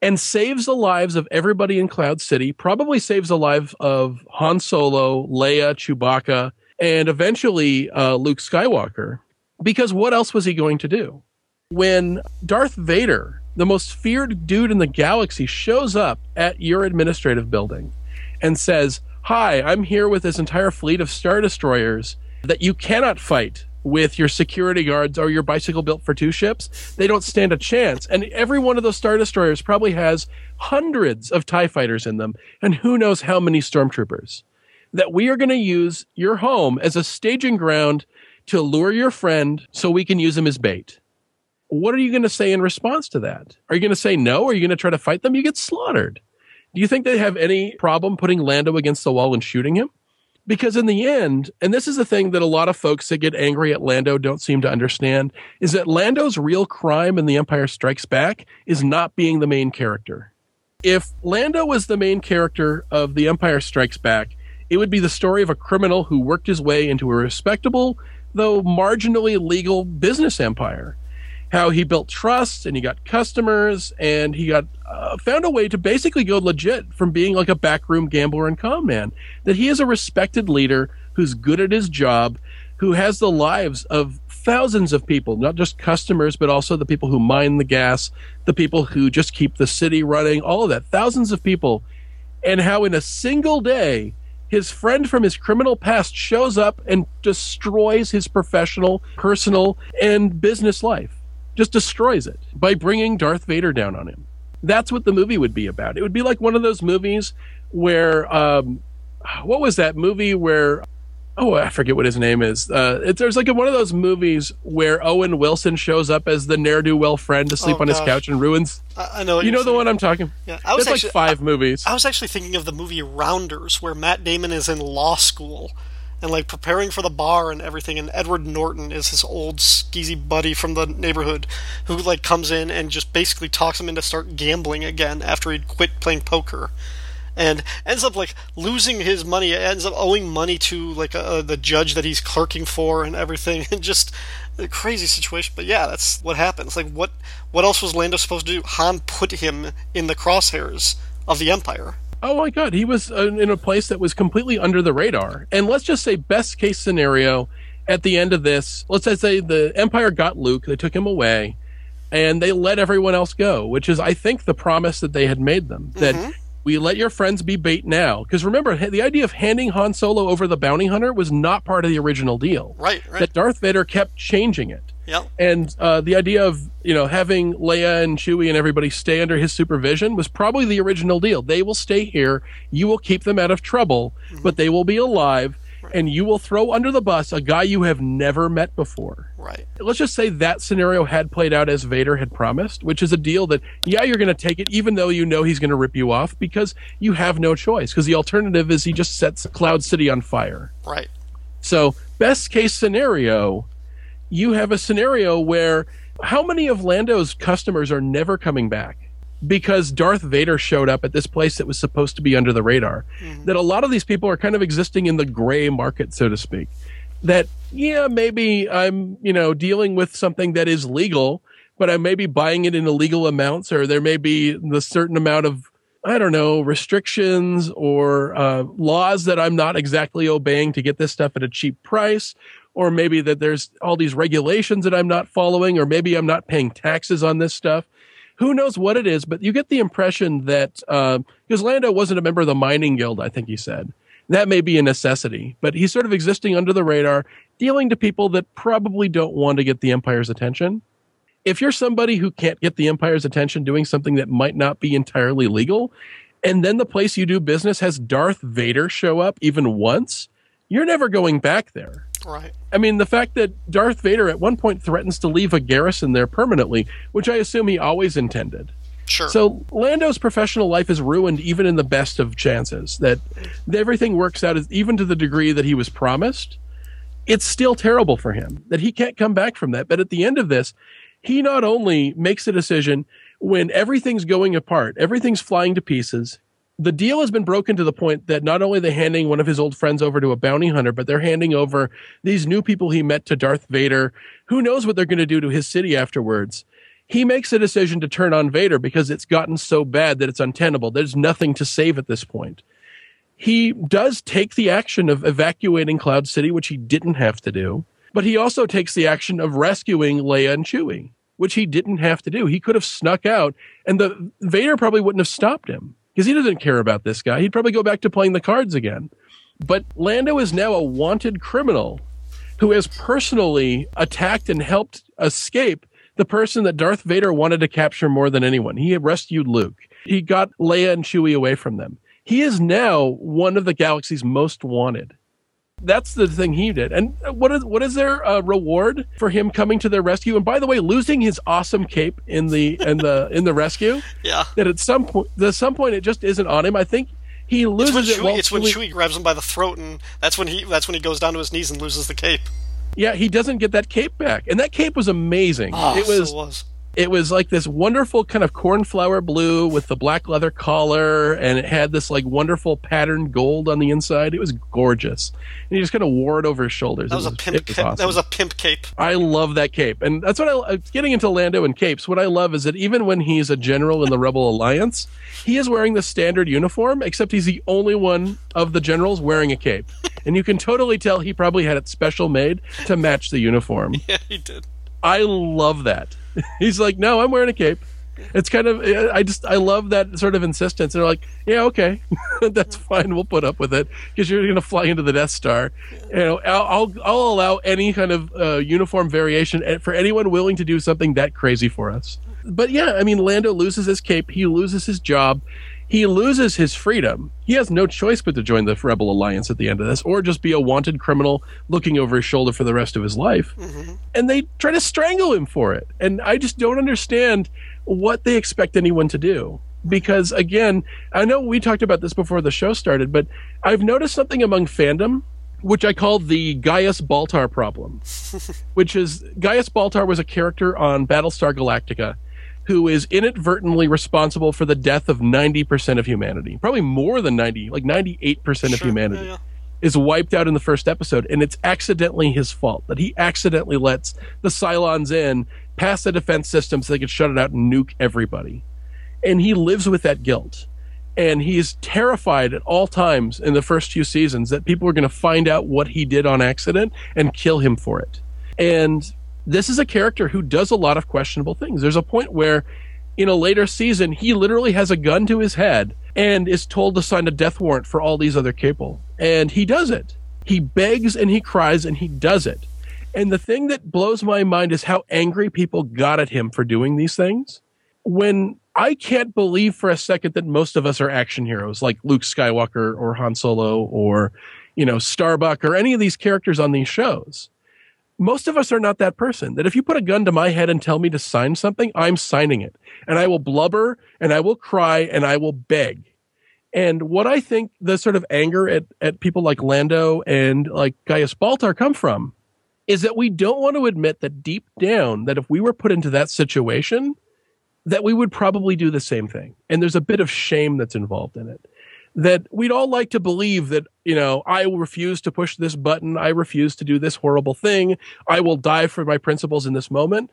and saves the lives of everybody in Cloud City, probably saves the life of Han Solo, Leia, Chewbacca, and eventually uh, Luke Skywalker. Because what else was he going to do? When Darth Vader, the most feared dude in the galaxy, shows up at your administrative building and says, Hi, I'm here with this entire fleet of Star Destroyers that you cannot fight with your security guards or your bicycle built for two ships, they don't stand a chance. And every one of those Star Destroyers probably has hundreds of TIE fighters in them, and who knows how many stormtroopers. That we are going to use your home as a staging ground to lure your friend so we can use him as bait. What are you going to say in response to that? Are you going to say no? Are you going to try to fight them? You get slaughtered. Do you think they have any problem putting Lando against the wall and shooting him? Because in the end, and this is the thing that a lot of folks that get angry at Lando don't seem to understand, is that Lando's real crime in The Empire Strikes Back is not being the main character. If Lando was the main character of The Empire Strikes Back, it would be the story of a criminal who worked his way into a respectable, though marginally legal business empire how he built trust and he got customers and he got uh, found a way to basically go legit from being like a backroom gambler and con man. That he is a respected leader who's good at his job, who has the lives of thousands of people, not just customers, but also the people who mine the gas, the people who just keep the city running, all of that, thousands of people. And how in a single day, his friend from his criminal past shows up and destroys his professional, personal, and business life just destroys it by bringing Darth Vader down on him. That's what the movie would be about. It would be like one of those movies where, um, what was that movie where, oh, I forget what his name is. Uh, it's, there's like a, one of those movies where Owen Wilson shows up as the ne'er do well friend to sleep oh, on gosh. his couch and ruins. I, I know. you know the saying. one I'm talking. Yeah, I was it's actually, like five I, movies. I was actually thinking of the movie Rounders, where Matt Damon is in law school and like preparing for the bar and everything. And Edward Norton is his old skeezy buddy from the neighborhood who like comes in and just basically talks him into start gambling again after he'd quit playing poker. And ends up like losing his money, ends up owing money to like uh, the judge that he's clerking for and everything, [LAUGHS] and just a crazy situation. But yeah, that's what happens. Like, what what else was Lando supposed to do? Han put him in the crosshairs of the Empire oh my god, he was uh, in a place that was completely under the radar. And let's just say, best case scenario, at the end of this, let's just say the Empire got Luke, they took him away, and they let everyone else go, which is, I think, the promise that they had made them that. Mm-hmm. We let your friends be bait now. Because remember, the idea of handing Han Solo over the bounty hunter was not part of the original deal. Right, right. That Darth Vader kept changing it Yep. And uh, the idea of you know having Leia and Chewie and everybody stay under his supervision was probably the original deal. They will stay here. You will keep them out of trouble, but they will be alive, and you will throw under the bus a guy you have never met before. Right. Let's just say that scenario had played out as Vader had promised, which is a deal that yeah you're going to take it even though you know he's going to rip you off because you have no choice because the alternative is he just sets Cloud City on fire. Right. So, best case scenario, you have a scenario where how many of Lando's customers are never coming back because Darth Vader showed up at this place that was supposed to be under the radar? That a lot of these people are kind of existing in the gray market, so to speak. That, yeah, maybe I'm, you know, dealing with something that is legal, but I may be buying it in illegal amounts, or there may be the certain amount of I don't know, restrictions or uh, laws that I'm not exactly obeying to get this stuff at a cheap price, or maybe that there's all these regulations that I'm not following, or maybe I'm not paying taxes on this stuff. Who knows what it is, but you get the impression that um, because Lando wasn't a member of the mining guild, I think he said that may be a necessity, but he's sort of existing under the radar, dealing to people that probably don't want to get the Empire's attention if you're somebody who can't get the empire's attention doing something that might not be entirely legal, and then the place you do business has Darth Vader show up even once, you're never going back there. Right. I mean, the fact that Darth Vader at one point threatens to leave a garrison there permanently, which I assume he always intended. Sure. So Lando's professional life is ruined even in the best of chances. That everything works out as even to the degree that he was promised. It's still terrible for him that he can't come back from that. But at the end of this, he not only makes a decision when everything's going apart, everything's flying to pieces. The deal has been broken to the point that not only they're handing one of his old friends over to a bounty hunter, but they're handing over these new people he met to Darth Vader. Who knows what they're going to do to his city afterwards? He makes a decision to turn on Vader because it's gotten so bad that it's untenable. There's nothing to save at this point. He does take the action of evacuating Cloud City, which he didn't have to do, but he also takes the action of rescuing Leia and Chewie which he didn't have to do. He could have snuck out, and the Vader probably wouldn't have stopped him because he doesn't care about this guy. He'd probably go back to playing the cards again. But Lando is now a wanted criminal who has personally attacked and helped escape the person that Darth Vader wanted to capture more than anyone. He rescued Luke. He got Leia and Chewie away from them. He is now one of the galaxy's most wanted that's the thing he did. And what is what is their uh, reward for him coming to their rescue? And by the way, losing his awesome cape in the in the in the rescue. [LAUGHS] Yeah. That at some point, at some point, it just isn't on him. I think he loses it's it. when, Chewie, while it's when Chewie- grabs him by the throat, and that's when he that's when he goes down to his knees and loses the cape. Yeah, he doesn't get that cape back, and that cape was amazing. Oh, it was so it was. It was like this wonderful kind of cornflower blue with the black leather collar and it had this like wonderful patterned gold on the inside it was gorgeous and he just kind of wore it over his shoulders That It was a pimp. was cape. awesome. That was a pimp cape. I love that cape, and that's what I uh, getting into Lando and capes. What I love is that even when he's a general in the Rebel Alliance, he is wearing the standard uniform, except he's the only one of the generals wearing a cape, and you can totally tell he probably had it special made to match the uniform. [LAUGHS] Yeah, he did. I love that. [LAUGHS] He's like, no, I'm wearing a cape. It's kind of, I just, I love that sort of insistence. And they're like, yeah, okay, [LAUGHS] that's fine. We'll put up with it because you're going to fly into the Death Star. You know, I'll, I'll, I'll allow any kind of uh, uniform variation eh, for anyone willing to do something that crazy for us. But yeah, I mean, Lando loses his cape. He loses his job. He loses his freedom. He has no choice but to join the Rebel Alliance at the end of this, or just be a wanted criminal looking over his shoulder for the rest of his life mm-hmm. and they try to strangle him for it. And I just don't understand what they expect anyone to do. Because again, I know we talked about this before the show started, but I've noticed something among fandom, which I call the Gaius Baltar problem, [LAUGHS] which is Gaius Baltar was a character on Battlestar Galactica who is inadvertently responsible for the death of 90% of humanity. Probably more than 90, like 98% of humanity yeah, yeah. is wiped out in the first episode, and it's accidentally his fault that he accidentally lets the Cylons in past the defense system so they could shut it out and nuke everybody. And he lives with that guilt. And he's terrified at all times in the first few seasons that people are going to find out what he did on accident and kill him for it. And this is a character who does a lot of questionable things. There's a point where in a later season, he literally has a gun to his head and is told to sign a death warrant for all these other people. And he does it. He begs and he cries and he does it. And the thing that blows my mind is how angry people got at him for doing these things. When I can't believe for a second that most of us are action heroes like Luke Skywalker or Han Solo or, you know, Starbuck or any of these characters on these shows. Most of us are not that person. That if you put a gun to my head and tell me to sign something, I'm signing it. And I will blubber and I will cry and I will beg. And what I think the sort of anger at, at people like Lando and like Gaius Baltar come from is that we don't want to admit that deep down that if we were put into that situation, that we would probably do the same thing. And there's a bit of shame that's involved in it. That we'd all like to believe that, you know, I refuse to push this button. I refuse to do this horrible thing. I will die for my principles in this moment.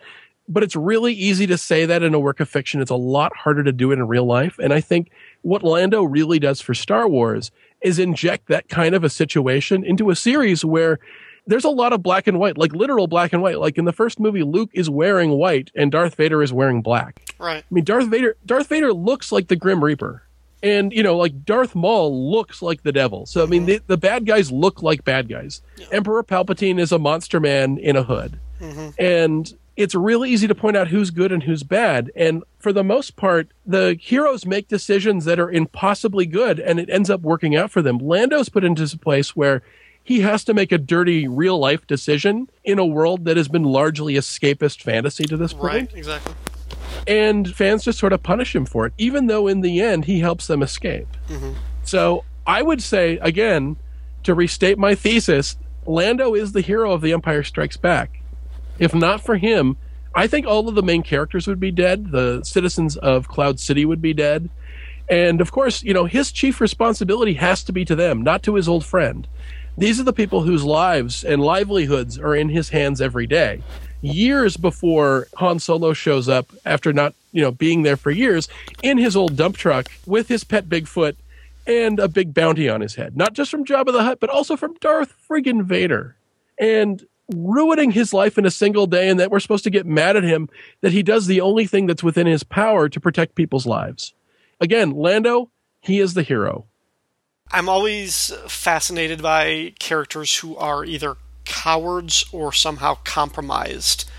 But it's really easy to say that in a work of fiction. It's a lot harder to do it in real life. And I think what Lando really does for Star Wars is inject that kind of a situation into a series where there's a lot of black and white, like literal black and white. Like in the first movie, Luke is wearing white and Darth Vader is wearing black. Right. I mean, Darth Vader, Darth Vader looks like the Grim Reaper. And, you know, like Darth Maul looks like the devil. So, I mean, mm-hmm. the, the bad guys look like bad guys. Emperor Palpatine is a monster man in a hood. Mm-hmm. And it's really easy to point out who's good and who's bad. And for the most part, the heroes make decisions that are impossibly good and it ends up working out for them. Lando's put into a place where he has to make a dirty real life decision in a world that has been largely escapist fantasy to this point. Right. Exactly. And fans just sort of punish him for it, even though in the end he helps them escape. Mm-hmm. So I would say, again, to restate my thesis, Lando is the hero of The Empire Strikes Back. If not for him, I think all of the main characters would be dead. The citizens of Cloud City would be dead. And of course, you know, his chief responsibility has to be to them, not to his old friend. These are the people whose lives and livelihoods are in his hands every day. Years before Han Solo shows up, after not, you know, being there for years, in his old dump truck with his pet Bigfoot and a big bounty on his head. Not just from Jabba the Hutt, but also from Darth friggin' Vader. And ruining his life in a single day, and that we're supposed to get mad at him that he does the only thing that's within his power to protect people's lives. Again, Lando, he is the hero. I'm always fascinated by characters who are either cowards or somehow compromised.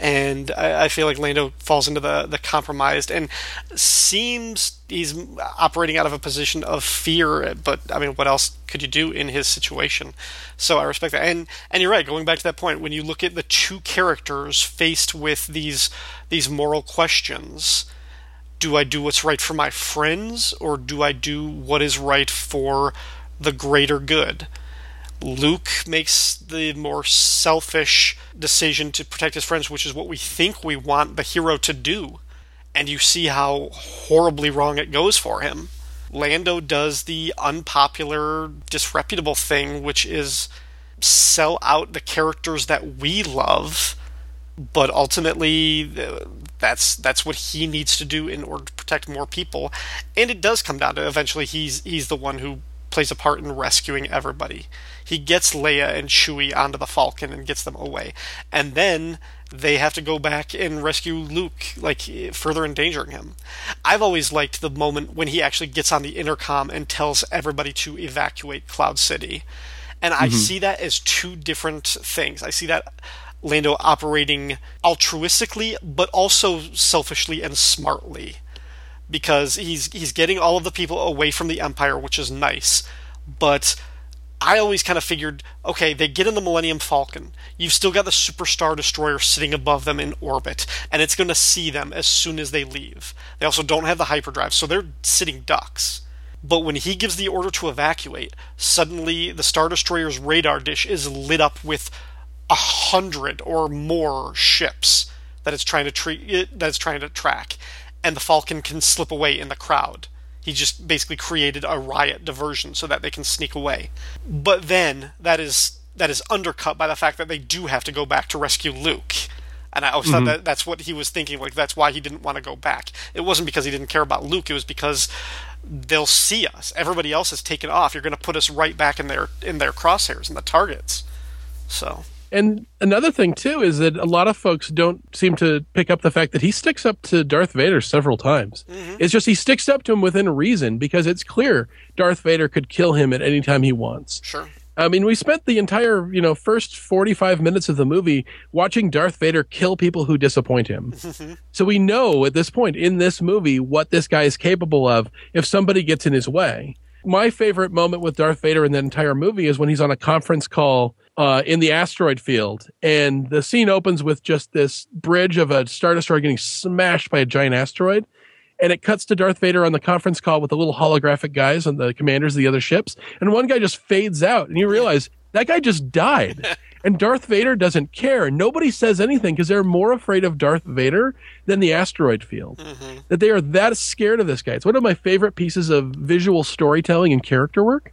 And I, I feel like Lando falls into the, the compromised and seems he's operating out of a position of fear. But I mean, what else could you do in his situation? So I respect that. And and you're right. Going back to that point, when you look at the two characters faced with these these moral questions, do I do what's right for my friends or do I do what is right for the greater good? Luke makes the more selfish decision to protect his friends, which is what we think we want the hero to do. And you see how horribly wrong it goes for him. Lando does the unpopular, disreputable thing, which is sell out the characters that we love but ultimately that's that's what he needs to do in order to protect more people and it does come down to eventually he's he's the one who plays a part in rescuing everybody. He gets Leia and Chewie onto the Falcon and gets them away. And then they have to go back and rescue Luke like further endangering him. I've always liked the moment when he actually gets on the intercom and tells everybody to evacuate Cloud City. And I mm-hmm. see that as two different things. I see that Lando operating altruistically, but also selfishly and smartly, because he's he's getting all of the people away from the Empire, which is nice. But I always kind of figured, okay, they get in the Millennium Falcon. You've still got the Superstar Destroyer sitting above them in orbit, and it's going to see them as soon as they leave. They also don't have the hyperdrive, so they're sitting ducks. But when he gives the order to evacuate, suddenly the Star Destroyer's radar dish is lit up with a hundred or more ships that it's trying to treat that it's trying to track, and the Falcon can slip away in the crowd. He just basically created a riot diversion so that they can sneak away. But then that is that is undercut by the fact that they do have to go back to rescue Luke. And I always thought mm-hmm. that that's what he was thinking. Like that's why he didn't want to go back. It wasn't because he didn't care about Luke. It was because they'll see us. Everybody else has taken off. You're going to put us right back in their in their crosshairs and the targets. So And another thing too is that a lot of folks don't seem to pick up the fact that he sticks up to Darth Vader several times. Mm-hmm. It's just he sticks up to him within reason because it's clear Darth Vader could kill him at any time he wants. sure. I mean, we spent the entire, you know, first 45 minutes of the movie watching Darth Vader kill people who disappoint him. Mm-hmm. so we know at this point in this movie what this guy is capable of if somebody gets in his way. My favorite moment with Darth Vader in the entire movie is when he's on a conference call uh, in the asteroid field, and the scene opens with just this bridge of a Star Destroyer getting smashed by a giant asteroid and it cuts to Darth Vader on the conference call with the little holographic guys and the commanders of the other ships, and one guy just fades out, and you realize that guy just died. [LAUGHS] and Darth Vader doesn't care. Nobody says anything because they're more afraid of Darth Vader than the asteroid field. Mm-hmm. That they are that scared of this guy. It's one of my favorite pieces of visual storytelling and character work.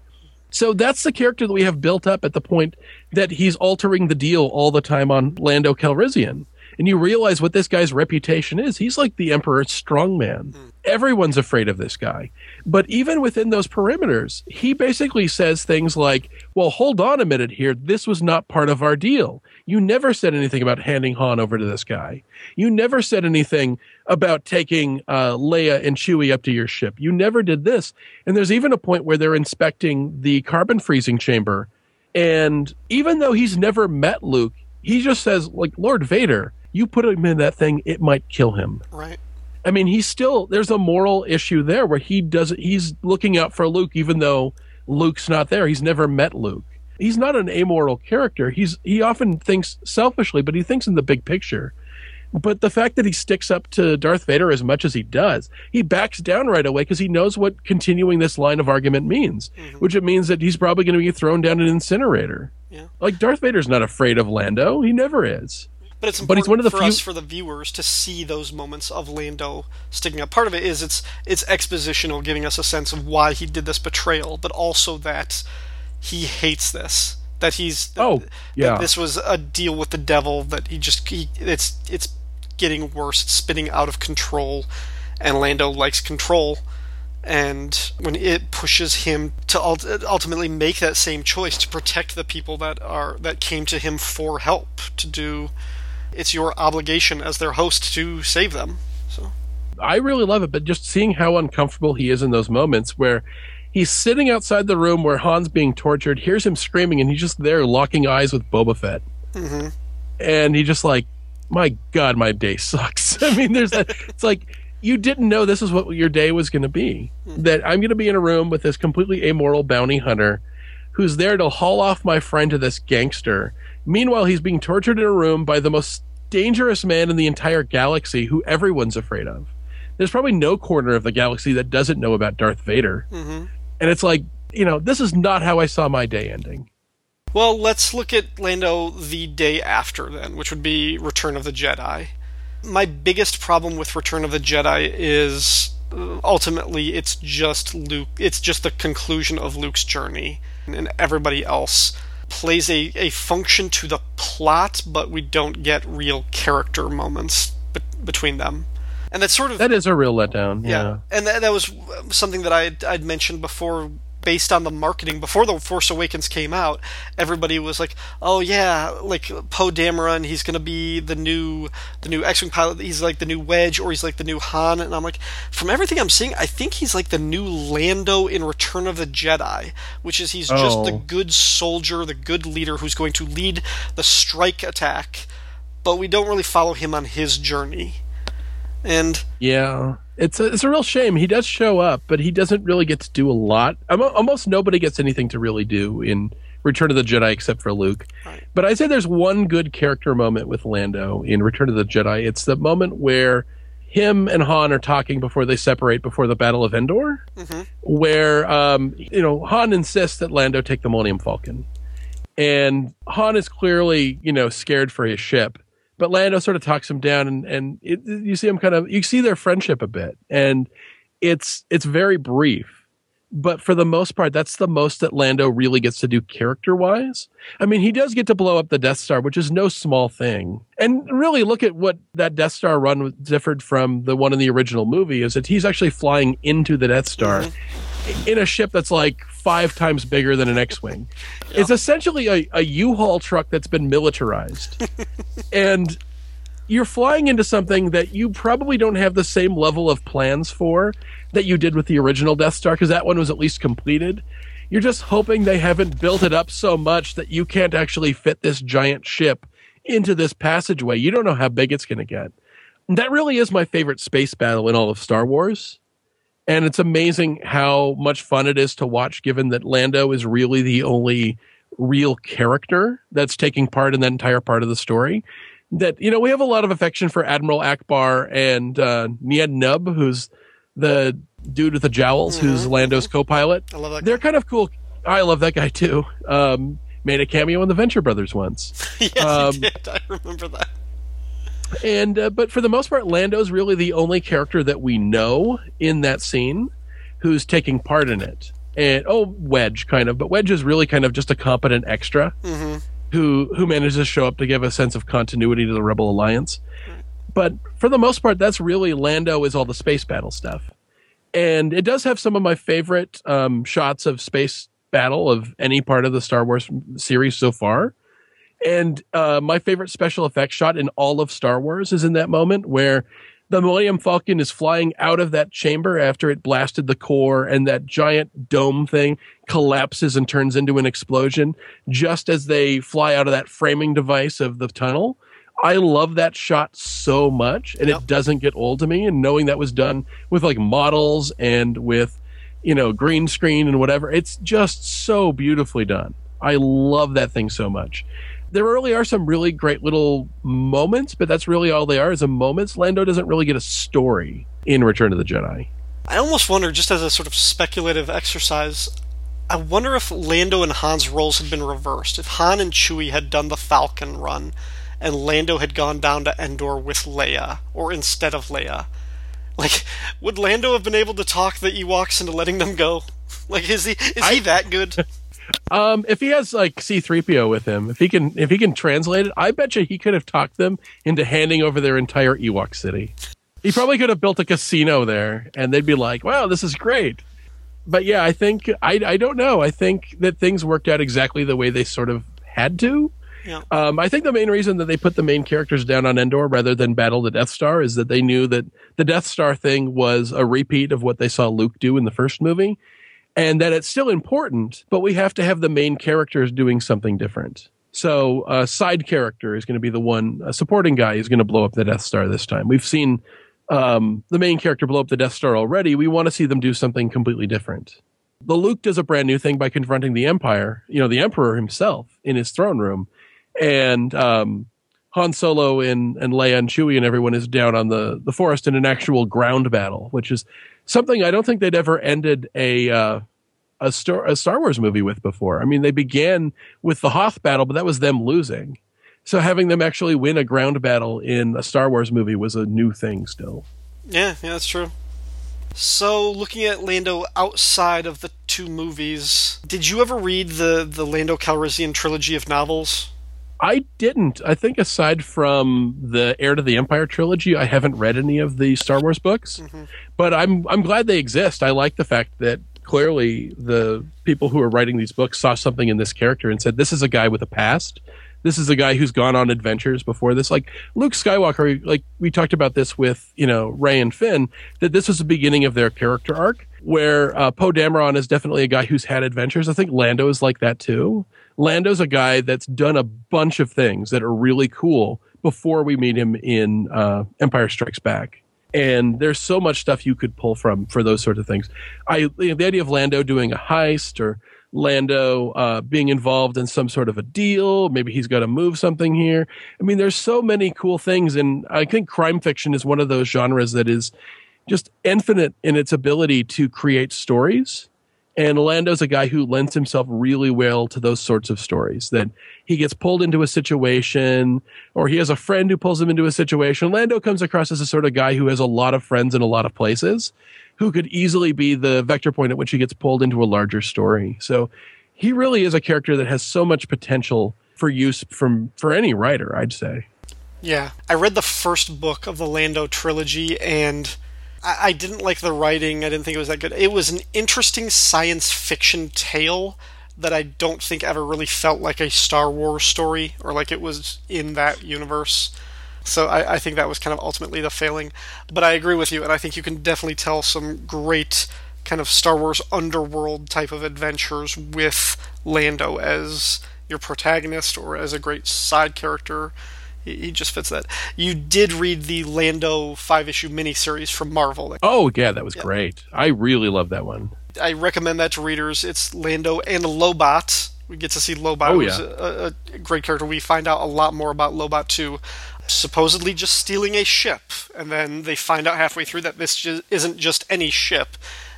So that's the character that we have built up at the point that he's altering the deal all the time on Lando Calrissian and you realize what this guy's reputation is. He's like the emperor's strongman. Mm. Everyone's afraid of this guy. But even within those perimeters, he basically says things like, well, hold on a minute here. This was not part of our deal. You never said anything about handing Han over to this guy. You never said anything about taking uh, Leia and Chewie up to your ship. You never did this. And there's even a point where they're inspecting the carbon freezing chamber. And even though he's never met Luke, he just says, like, Lord Vader, you put him in that thing, it might kill him. Right. I mean, he's still there's a moral issue there where he doesn't he's looking out for Luke even though Luke's not there. He's never met Luke. He's not an amoral character. He's he often thinks selfishly, but he thinks in the big picture. But the fact that he sticks up to Darth Vader as much as he does, he backs down right away because he knows what continuing this line of argument means, mm-hmm. which it means that he's probably going to be thrown down an incinerator. Yeah. Like Darth Vader's not afraid of Lando. He never is. But it's important but he's one of the for few... us, for the viewers, to see those moments of Lando sticking up. Part of it is it's it's expositional, giving us a sense of why he did this betrayal, but also that he hates this. That he's oh yeah. this was a deal with the devil. That he just he, it's it's getting worse. It's spinning out of control, and Lando likes control. And when it pushes him to ultimately make that same choice to protect the people that are that came to him for help to do it's your obligation as their host to save them. So I really love it, but just seeing how uncomfortable he is in those moments where he's sitting outside the room where Han's being tortured, hears him screaming, and he's just there locking eyes with Boba Fett. Mm-hmm. And he just like, my God, my day sucks. [LAUGHS] I mean, there's that. it's like you didn't know this is what your day was going to be. Mm-hmm. That I'm going to be in a room with this completely amoral bounty hunter who's there to haul off my friend to this gangster Meanwhile, he's being tortured in a room by the most dangerous man in the entire galaxy who everyone's afraid of. There's probably no corner of the galaxy that doesn't know about Darth Vader. Mm-hmm. And it's like, you know, this is not how I saw my day ending. Well, let's look at Lando the day after then, which would be Return of the Jedi. My biggest problem with Return of the Jedi is uh, ultimately it's just Luke, it's just the conclusion of Luke's journey and everybody else plays a, a function to the plot, but we don't get real character moments be- between them. And that's sort of that is a real letdown. Yeah, yeah. and that, that was something that I I'd, I'd mentioned before based on the marketing before the Force Awakens came out, everybody was like, "Oh yeah, like Poe Dameron, he's gonna be the new the new X-wing pilot. He's like the new Wedge, or he's like the new Han." And I'm like, from everything I'm seeing, I think he's like the new Lando in Return of the Jedi, which is he's oh. just the oh. good soldier, the good leader who's going to lead the strike attack, but we don't really follow him on his journey. And yeah, it's a, it's a real shame. He does show up, but he doesn't really get to do a lot. Almost nobody gets anything to really do in Return of the Jedi except for Luke. Right. But I say there's one good character moment with Lando in Return of the Jedi. It's the moment where him and Han are talking before they separate before the Battle of Endor, mm-hmm. where um, you know Han insists that Lando take the Millennium Falcon, and Han is clearly you know scared for his ship but Lando sort of talks him down, and and it, you see him kind of you see their friendship a bit, and it's it's very brief, but for the most part, that's the most that Lando really gets to do character wise. I mean, he does get to blow up the Death Star, which is no small thing. And really, look at what that Death Star run differed from the one in the original movie is that he's actually flying into the Death Star. Mm-hmm in a ship that's like five times bigger than an X-wing. Yep. [LAUGHS] It's essentially a, a U-Haul truck that's been militarized, [LAUGHS] and you're flying into something that you probably don't have the same level of plans for that you did with the original Death Star because that one was at least completed. you're just hoping they haven't built it up so much that you can't actually fit this giant ship into this passageway. You don't know how big it's going to get. And that really is my favorite space battle in all of Star Wars. And it's amazing how much fun it is to watch, given that Lando is really the only real character that's taking part in that entire part of the story. That, you know, we have a lot of affection for Admiral Ackbar and uh, Nien Nunb, who's the dude with the jowls, who's Lando's co pilot. I love that. They're kind of cool. I love that guy too. Um, made a cameo in the Venture Brothers once. [LAUGHS] yes, um. I remember that. And uh, but for the most part, Lando's really the only character that we know in that scene who's taking part in it. And oh, Wedge kind of, but Wedge is really kind of just a competent extra hmm who who manages to show up to give a sense of continuity to the Rebel Alliance. But for the most part, that's really Lando is all the space battle stuff, and it does have some of my favorite um, shots of space battle of any part of the Star Wars series so far. And uh, my favorite special effects shot in all of Star Wars is in that moment where the Millennium Falcon is flying out of that chamber after it blasted the core, and that giant dome thing collapses and turns into an explosion just as they fly out of that framing device of the tunnel. I love that shot so much, and Yep. it doesn't get old to me. And knowing that was done with like models and with, you know, green screen and whatever, it's just so beautifully done. I love that thing so much. There really are some really great little moments, but that's really all they are is a moments. Lando doesn't really get a story in Return of the Jedi. I almost wonder, just as a sort of speculative exercise, I wonder if Lando and Han's roles had been reversed. If Han and Chewie had done the Falcon run, and Lando had gone down to Endor with Leia, or instead of Leia. Like, would Lando have been able to talk the Ewoks into letting them go? [LAUGHS] Like, is he is he that good? [LAUGHS] Um, if he has like C3PO with him, if he can if he can translate it, I bet you he could have talked them into handing over their entire Ewok city. He probably could have built a casino there and they'd be like, "Wow, this is great." But yeah, I think I I don't know. I think that things worked out exactly the way they sort of had to. Yeah. Um, I think the main reason that they put the main characters down on Endor rather than battle the Death Star is that they knew that the Death Star thing was a repeat of what they saw Luke do in the first movie, and that it's still important, but we have to have the main characters doing something different. So a side character is going to be the one, a supporting guy is going to blow up the Death Star this time. We've seen um, the main character blow up the Death Star already. We want to see them do something completely different. The Luke does a brand new thing by confronting the Empire, you know, the Emperor himself in his throne room. And um, Han Solo and, and Leia and Chewie and everyone is down on the, the forest in an actual ground battle, which is something I don't think they'd ever ended a uh, a Star a Star Wars movie with before. I mean, they began with the Hoth battle, but that was them losing. So having them actually win a ground battle in a Star Wars movie was a new thing still. Yeah, yeah, that's true. So, looking at Lando outside of the two movies, did you ever read the the Lando Calrissian trilogy of novels? I didn't. I think aside from the Heir to the Empire trilogy, I haven't read any of the Star Wars books. But I'm I'm glad they exist. I like the fact that clearly the people who are writing these books saw something in this character and said this is a guy with a past. This is a guy who's gone on adventures before this. Like Luke Skywalker, like we talked about this with, you know, Rey and Finn, that this was the beginning of their character arc where uh, Poe Dameron is definitely a guy who's had adventures. I think Lando is like that too. Lando's a guy that's done a bunch of things that are really cool before we meet him in uh, Empire Strikes Back. And there's so much stuff you could pull from for those sorts of things. I you know, the idea of Lando doing a heist or Lando uh, being involved in some sort of a deal. Maybe he's got to move something here. I mean, there's so many cool things, and I think crime fiction is one of those genres that is just infinite in its ability to create stories. And Lando's a guy who lends himself really well to those sorts of stories. That he gets pulled into a situation, or he has a friend who pulls him into a situation. Lando comes across as a sort of guy who has a lot of friends in a lot of places, who could easily be the vector point at which he gets pulled into a larger story. So he really is a character that has so much potential for use from for any writer, I'd say. Yeah, I read the first book of the Lando trilogy, and I, I didn't like the writing. I didn't think it was that good. It was an interesting science fiction tale that I don't think ever really felt like a Star Wars story or like it was in that universe. So I, I think that was kind of ultimately the failing. But I agree with you, and I think you can definitely tell some great kind of Star Wars underworld type of adventures with Lando as your protagonist or as a great side character. He, just fits that. You did read the Lando five issue miniseries from Marvel. Oh yeah, that was great. I really love that one. I recommend that to readers. It's Lando and Lobot. We get to see Lobot, Oh, who's yeah. a, a great character. We find out a lot more about Lobot too. Supposedly just stealing a ship, and then they find out halfway through that this isn't just any ship.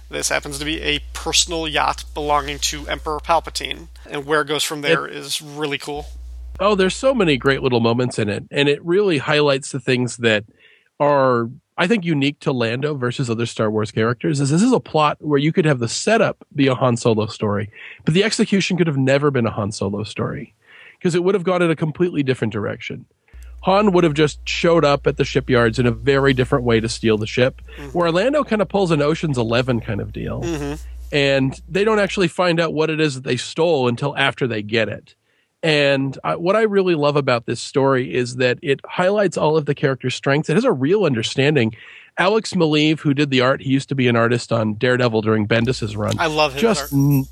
This happens to be a personal yacht belonging to Emperor Palpatine, and where it goes from there is really cool. Oh, there's so many great little moments in it, and it really highlights the things that are, I think, unique to Lando versus other Star Wars characters. Is this is a plot where you could have the setup be a Han Solo story, but the execution could have never been a Han Solo story because it would have gone in a completely different direction. Han would have just showed up at the shipyards in a very different way to steal the ship, mm-hmm. where Lando kind of pulls an Ocean's Eleven kind of deal, mm-hmm. and they don't actually find out what it is that they stole until after they get it. And I, what I really love about this story is that it highlights all of the characters' strengths. It has a real understanding. Alex Maleev, who did the art, he used to be an artist on Daredevil during Bendis's run. I love his just, art.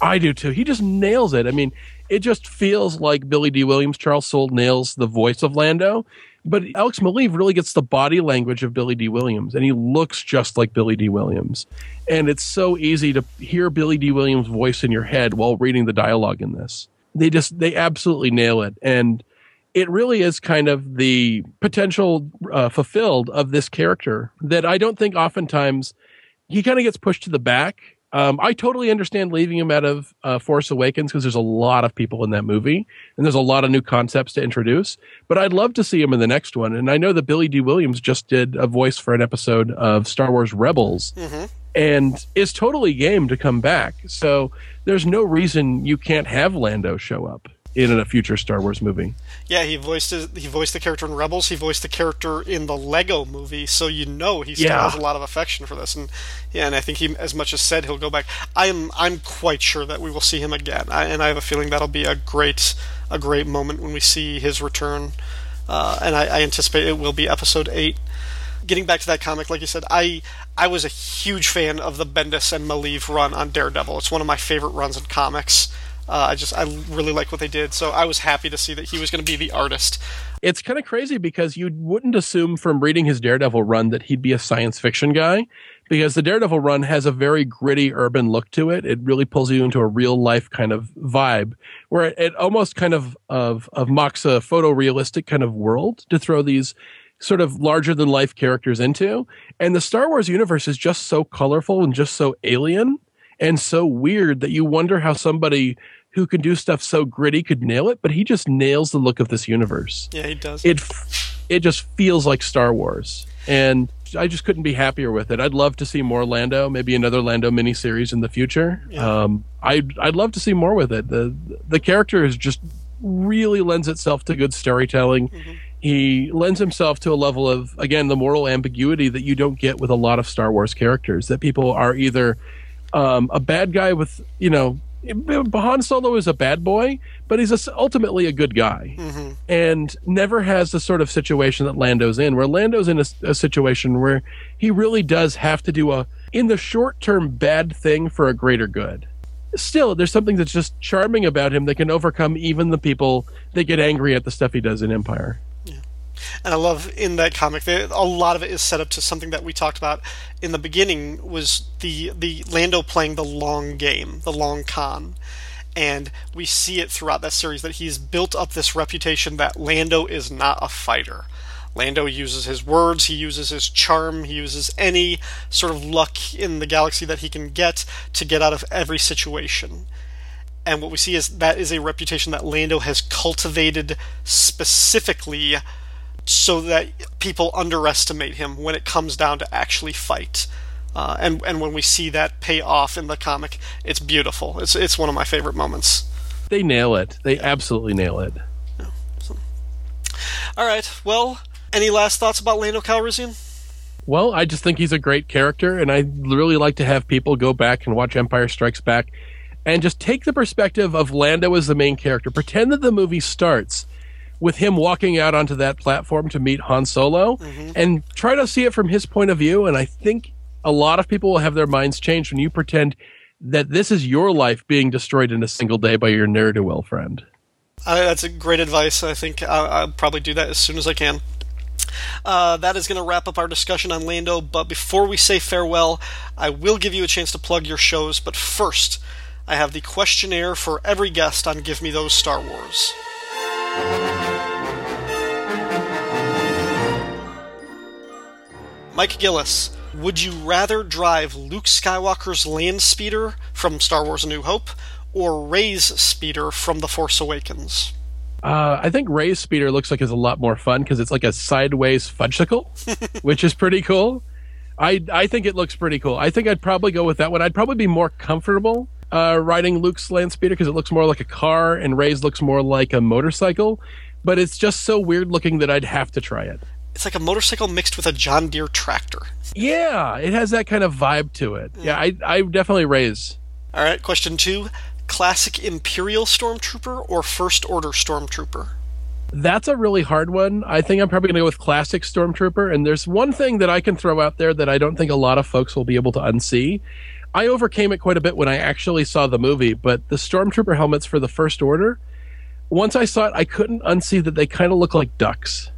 I do too. He just nails it. I mean, it just feels like Billy Dee Williams. Charles Soule nails the voice of Lando, but Alex Maleev really gets the body language of Billy Dee Williams, and he looks just like Billy Dee Williams. And it's so easy to hear Billy Dee Williams' voice in your head while reading the dialogue in this. They just they absolutely nail it, and it really is kind of the potential uh, fulfilled of this character that I don't think oftentimes he kind of gets pushed to the back. Um, I totally understand leaving him out of uh, Force Awakens because there's a lot of people in that movie and there's a lot of new concepts to introduce. But I'd love to see him in the next one. And I know that Billy Dee Williams just did a voice for an episode of Star Wars Rebels and is totally game to come back. So there's no reason you can't have Lando show up in a future Star Wars movie. Yeah, he voiced his, he voiced the character in Rebels. He voiced the character in the Lego Movie, so you know he still Yeah. has a lot of affection for this. And yeah, and I think he, as much as said, he'll go back. I'm I'm quite sure that we will see him again, I, and I have a feeling that'll be a great a great moment when we see his return. Uh, and I, I anticipate it will be Episode Eight. Getting back to that comic, like you said, I I was a huge fan of the Bendis and Maleev run on Daredevil. It's one of my favorite runs in comics. Uh, I just I really like what they did, so I was happy to see that he was going to be the artist. it's kind of crazy because you wouldn't assume from reading his Daredevil run that he'd be a science fiction guy because the Daredevil run has a very gritty urban look to it. It really pulls you into a real life kind of vibe where it, it almost kind of, of, of mocks a photorealistic kind of world to throw these sort of larger than life characters into. And the Star Wars universe is just so colorful and just so alien and so weird that you wonder how somebody who can do stuff so gritty could nail it, but he just nails the look of this universe Yeah, he does. it it just feels like Star Wars, and I just couldn't be happier with it. I'd love to see more Lando, maybe another Lando miniseries in the future. Yeah. Um, I'd I'd love to see more with it. the The character is just really lends itself to good storytelling. He lends himself to a level of again the moral ambiguity that you don't get with a lot of Star Wars characters. That people are either um, a bad guy with you know. Han Solo is a bad boy, but he's a, ultimately a good guy and never has the sort of situation that Lando's in, where Lando's in a, a situation where he really does have to do a, in the short term, bad thing for a greater good. Still, there's something that's just charming about him that can overcome even the people that get angry at the stuff he does in Empire. And I love in that comic there a lot of it is set up to something that we talked about in the beginning was the the Lando playing the long game, the long con. And we see it throughout that series that he's built up this reputation that Lando is not a fighter. Lando uses his words, he uses his charm, he uses any sort of luck in the galaxy that he can get to get out of every situation. And what we see is that is a reputation that Lando has cultivated specifically so that people underestimate him when it comes down to actually fight. Uh, and and when we see that pay off in the comic, it's beautiful. It's it's one of my favorite moments. They nail it. They absolutely nail it. All right. Well, any last thoughts about Lando Calrissian? Well, I just think he's a great character, and I really like to have people go back and watch Empire Strikes Back and just take the perspective of Lando as the main character. Pretend that the movie starts with him walking out onto that platform to meet Han Solo and try to see it from his point of view. And I think a lot of people will have their minds changed when you pretend that this is your life being destroyed in a single day by your ne'er do well friend. Uh, that's a great advice. I think I'll, I'll, probably do that as soon as I can. Uh, that is going to wrap up our discussion on Lando. But before we say farewell, I will give you a chance to plug your shows. But first, I have the questionnaire for every guest on Give Me Those Star Wars. Mike Gillis, would you rather drive Luke Skywalker's land speeder from Star Wars A New Hope or Rey's speeder from The Force Awakens? Uh, I think Rey's speeder looks like it's a lot more fun because it's like a sideways fudgesicle, [LAUGHS] which is pretty cool. I I think it looks pretty cool. I think I'd probably go with that one. I'd probably be more comfortable uh, riding Luke's land speeder because it looks more like a car and Rey's looks more like a motorcycle. But it's just so weird looking that I'd have to try it. It's like a motorcycle mixed with a John Deere tractor. Yeah, it has that kind of vibe to it. Yeah, I I definitely Rey's. All right, question two: Classic Imperial Stormtrooper or First Order Stormtrooper? That's a really hard one. I think I'm probably going to go with classic Stormtrooper. And there's one thing that I can throw out there that I don't think a lot of folks will be able to unsee. I overcame it quite a bit when I actually saw the movie, but the Stormtrooper helmets for the First Order, once I saw it, I couldn't unsee that they kind of look like ducks.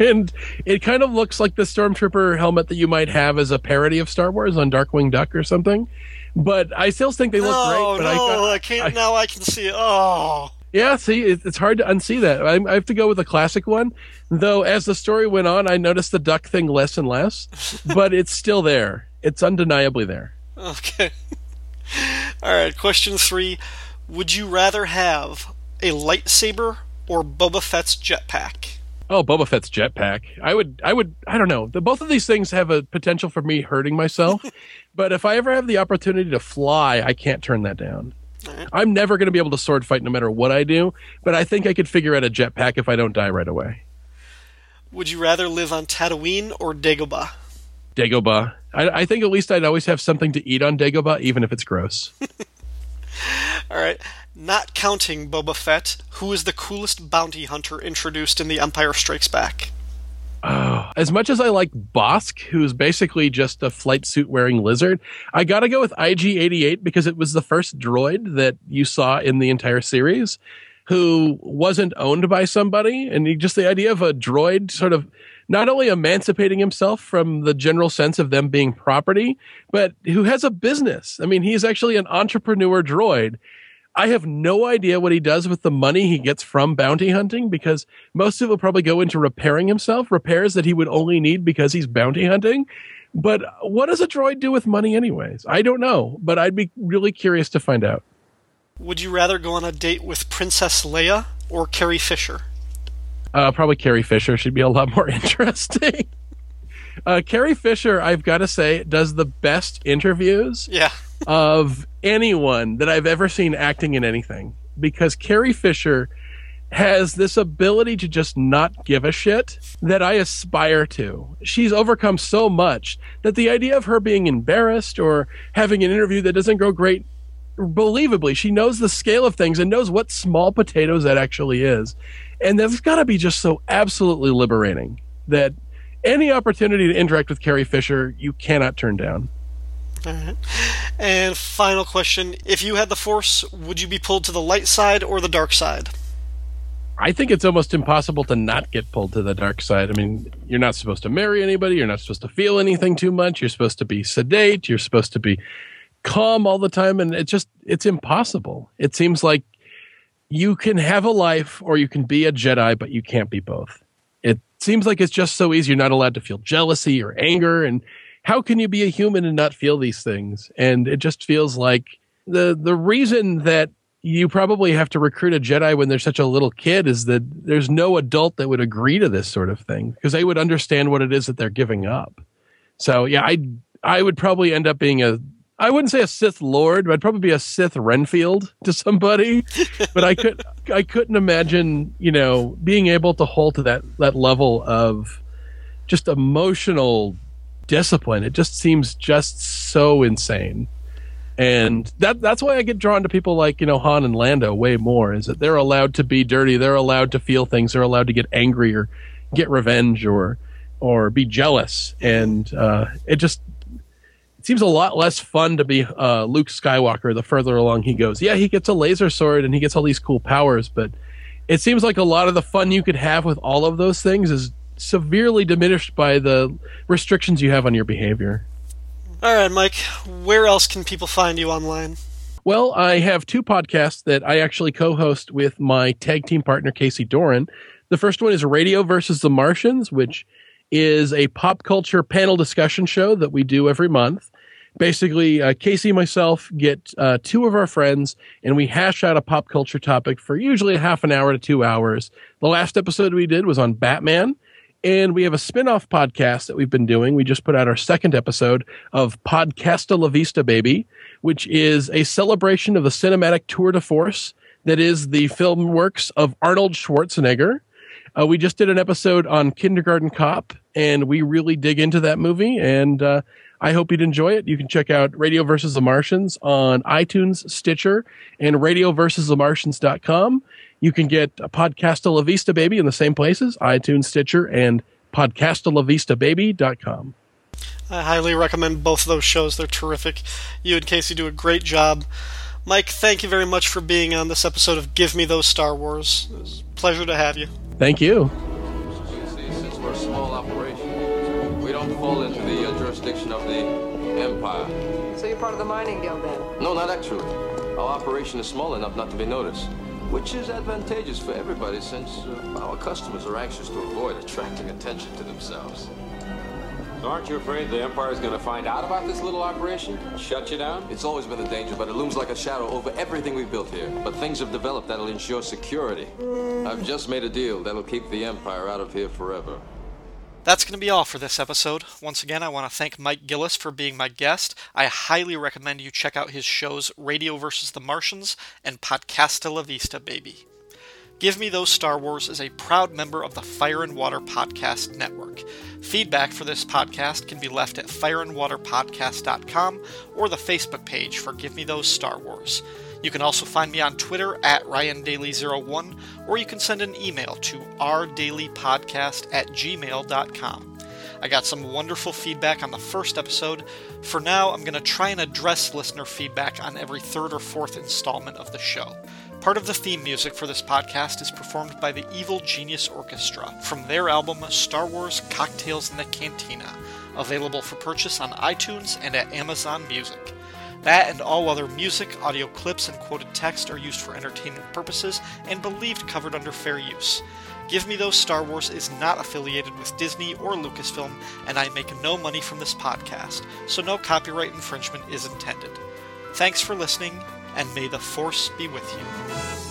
And it kind of looks like the Stormtrooper helmet that you might have as a parody of Star Wars on Darkwing Duck or something. But I still think they look no, great. But no, I, I can't. I, now I can see it. Oh. Yeah, see, it's hard to unsee that. I, I have to go with a classic one. Though, as the story went on, I noticed the duck thing less and less, [LAUGHS] but it's still there. It's undeniably there. Okay. All right, question three. Would you rather have a lightsaber or Boba Fett's jetpack? Oh, Boba Fett's jetpack. I would, I would, I don't know. The, both of these things have a potential for me hurting myself, [LAUGHS] but if I ever have the opportunity to fly, I can't turn that down. Right. I'm never going to be able to sword fight no matter what I do, but I think I could figure out a jetpack if I don't die right away. Would you rather live on Tatooine or Dagobah? Dagobah. I, I think at least I'd always have something to eat on Dagobah, even if it's gross. [LAUGHS] All right. Not counting Boba Fett, who is the coolest bounty hunter introduced in The Empire Strikes Back? Oh, [SIGHS] as much as I like Bossk, who's basically just a flight suit wearing lizard, I gotta go with IG 88 because it was the first droid that you saw in the entire series who wasn't owned by somebody. And just the idea of a droid sort of not only emancipating himself from the general sense of them being property, but who has a business. I mean, he's actually an entrepreneur droid I have no idea what he does with the money he gets from bounty hunting because most of it will probably go into repairing himself, repairs that he would only need because he's bounty hunting. But what does a droid do with money, anyways? I don't know, but I'd be really curious to find out. Would you rather go on a date with Princess Leia or Carrie Fisher? Uh, probably Carrie Fisher. She'd be a lot more [LAUGHS] interesting. uh, Carrie Fisher, I've got to say, does the best interviews. Yeah of anyone that I've ever seen acting in anything because Carrie Fisher has this ability to just not give a shit that I aspire to. She's overcome so much that the idea of her being embarrassed or having an interview that doesn't go great, believably, she knows the scale of things and knows what small potatoes that actually is. And that's got to be just so absolutely liberating that any opportunity to interact with Carrie Fisher, you cannot turn down. Mm-hmm. And final question If you had the Force, would you be pulled to the light side or the dark side? I think it's almost impossible to not get pulled to the dark side. I mean, you're not supposed to marry anybody. You're not supposed to feel anything too much. You're supposed to be sedate. You're supposed to be calm all the time. And it just, it's impossible. It seems like you can have a life or you can be a Jedi, but you can't be both. It seems like it's just so easy. You're not allowed to feel jealousy or anger. And how can you be a human and not feel these things? And it just feels like the the reason that you probably have to recruit a Jedi when they're such a little kid is that there's no adult that would agree to this sort of thing because they would understand what it is that they're giving up. So yeah, I I would probably end up being a I wouldn't say a Sith Lord, but I'd probably be a Sith Renfield to somebody. [LAUGHS] but I could I couldn't imagine, you know, being able to hold to that that level of just emotional discipline. It just seems just so insane. And that that's why I get drawn to people like, you know, Han and Lando way more, is that they're allowed to be dirty, they're allowed to feel things, they're allowed to get angry or get revenge or or be jealous, and uh, it just it seems a lot less fun to be uh, Luke Skywalker the further along he goes. Yeah, he gets a laser sword and he gets all these cool powers, but it seems like a lot of the fun you could have with all of those things is severely diminished by the restrictions you have on your behavior. All right, Mike, where else can people find you online? Well, I have two podcasts that I actually co host with my tag team partner, Casey Doran. The first one is Radio versus the Martians, which is a pop culture panel discussion show that we do every month. Basically, uh, Casey and myself get uh, two of our friends and we hash out a pop culture topic for usually a half an hour to two hours. The last episode we did was on Batman. And we have a spin off podcast that we've been doing. We just put out our second episode of Podcasta La Vista Baby, which is a celebration of the cinematic tour de force that is the film works of Arnold Schwarzenegger. Uh, we just did an episode on Kindergarten Cop, and we really dig into that movie. And uh, I hope you'd enjoy it. You can check out Radio versus the Martians on iTunes, Stitcher, and RadioVersusTheMartians.com. You can get a Podcasta La Vista Baby in the same places, iTunes, Stitcher, and podcastalavistababy.com. I highly recommend both of those shows. They're terrific. You and Casey do a great job. Mike, thank you very much for being on this episode of Give Me Those Star Wars. It was a pleasure to have you. Thank you. Since we're a small operation, we don't fall into the uh, jurisdiction of the Empire. So you're part of the mining guild then? No, not actually. Our operation is small enough not to be noticed, which is advantageous for everybody since uh, our customers are anxious to avoid attracting attention to themselves. So aren't you afraid the Empire's going to find out about this little operation? Shut you down? It's always been a danger, but it looms like a shadow over everything we've built here. But things have developed that'll ensure security. I've just made a deal that'll keep the Empire out of here forever. That's going to be all for this episode. Once again, I want to thank Mike Gillis for being my guest. I highly recommend you check out his shows Radio vs. the Martians and Podcasta La Vista Baby. Give Me Those Star Wars is a proud member of the Fire and Water Podcast Network. Feedback for this podcast can be left at fireandwaterpodcast.com or the Facebook page for Give Me Those Star Wars. You can also find me on Twitter at RyanDaily01, or you can send an email to rdailypodcast at gmail.com. I got some wonderful feedback on the first episode. For now, I'm going to try and address listener feedback on every third or fourth installment of the show. Part of the theme music for this podcast is performed by the Evil Genius Orchestra from their album Star Wars Cocktails in the Cantina, available for purchase on iTunes and at Amazon Music. That and all other music, audio clips, and quoted text are used for entertainment purposes and believed covered under fair use. Give Me Those Star Wars is not affiliated with Disney or Lucasfilm, and I make no money from this podcast, so no copyright infringement is intended. Thanks for listening, and may the Force be with you.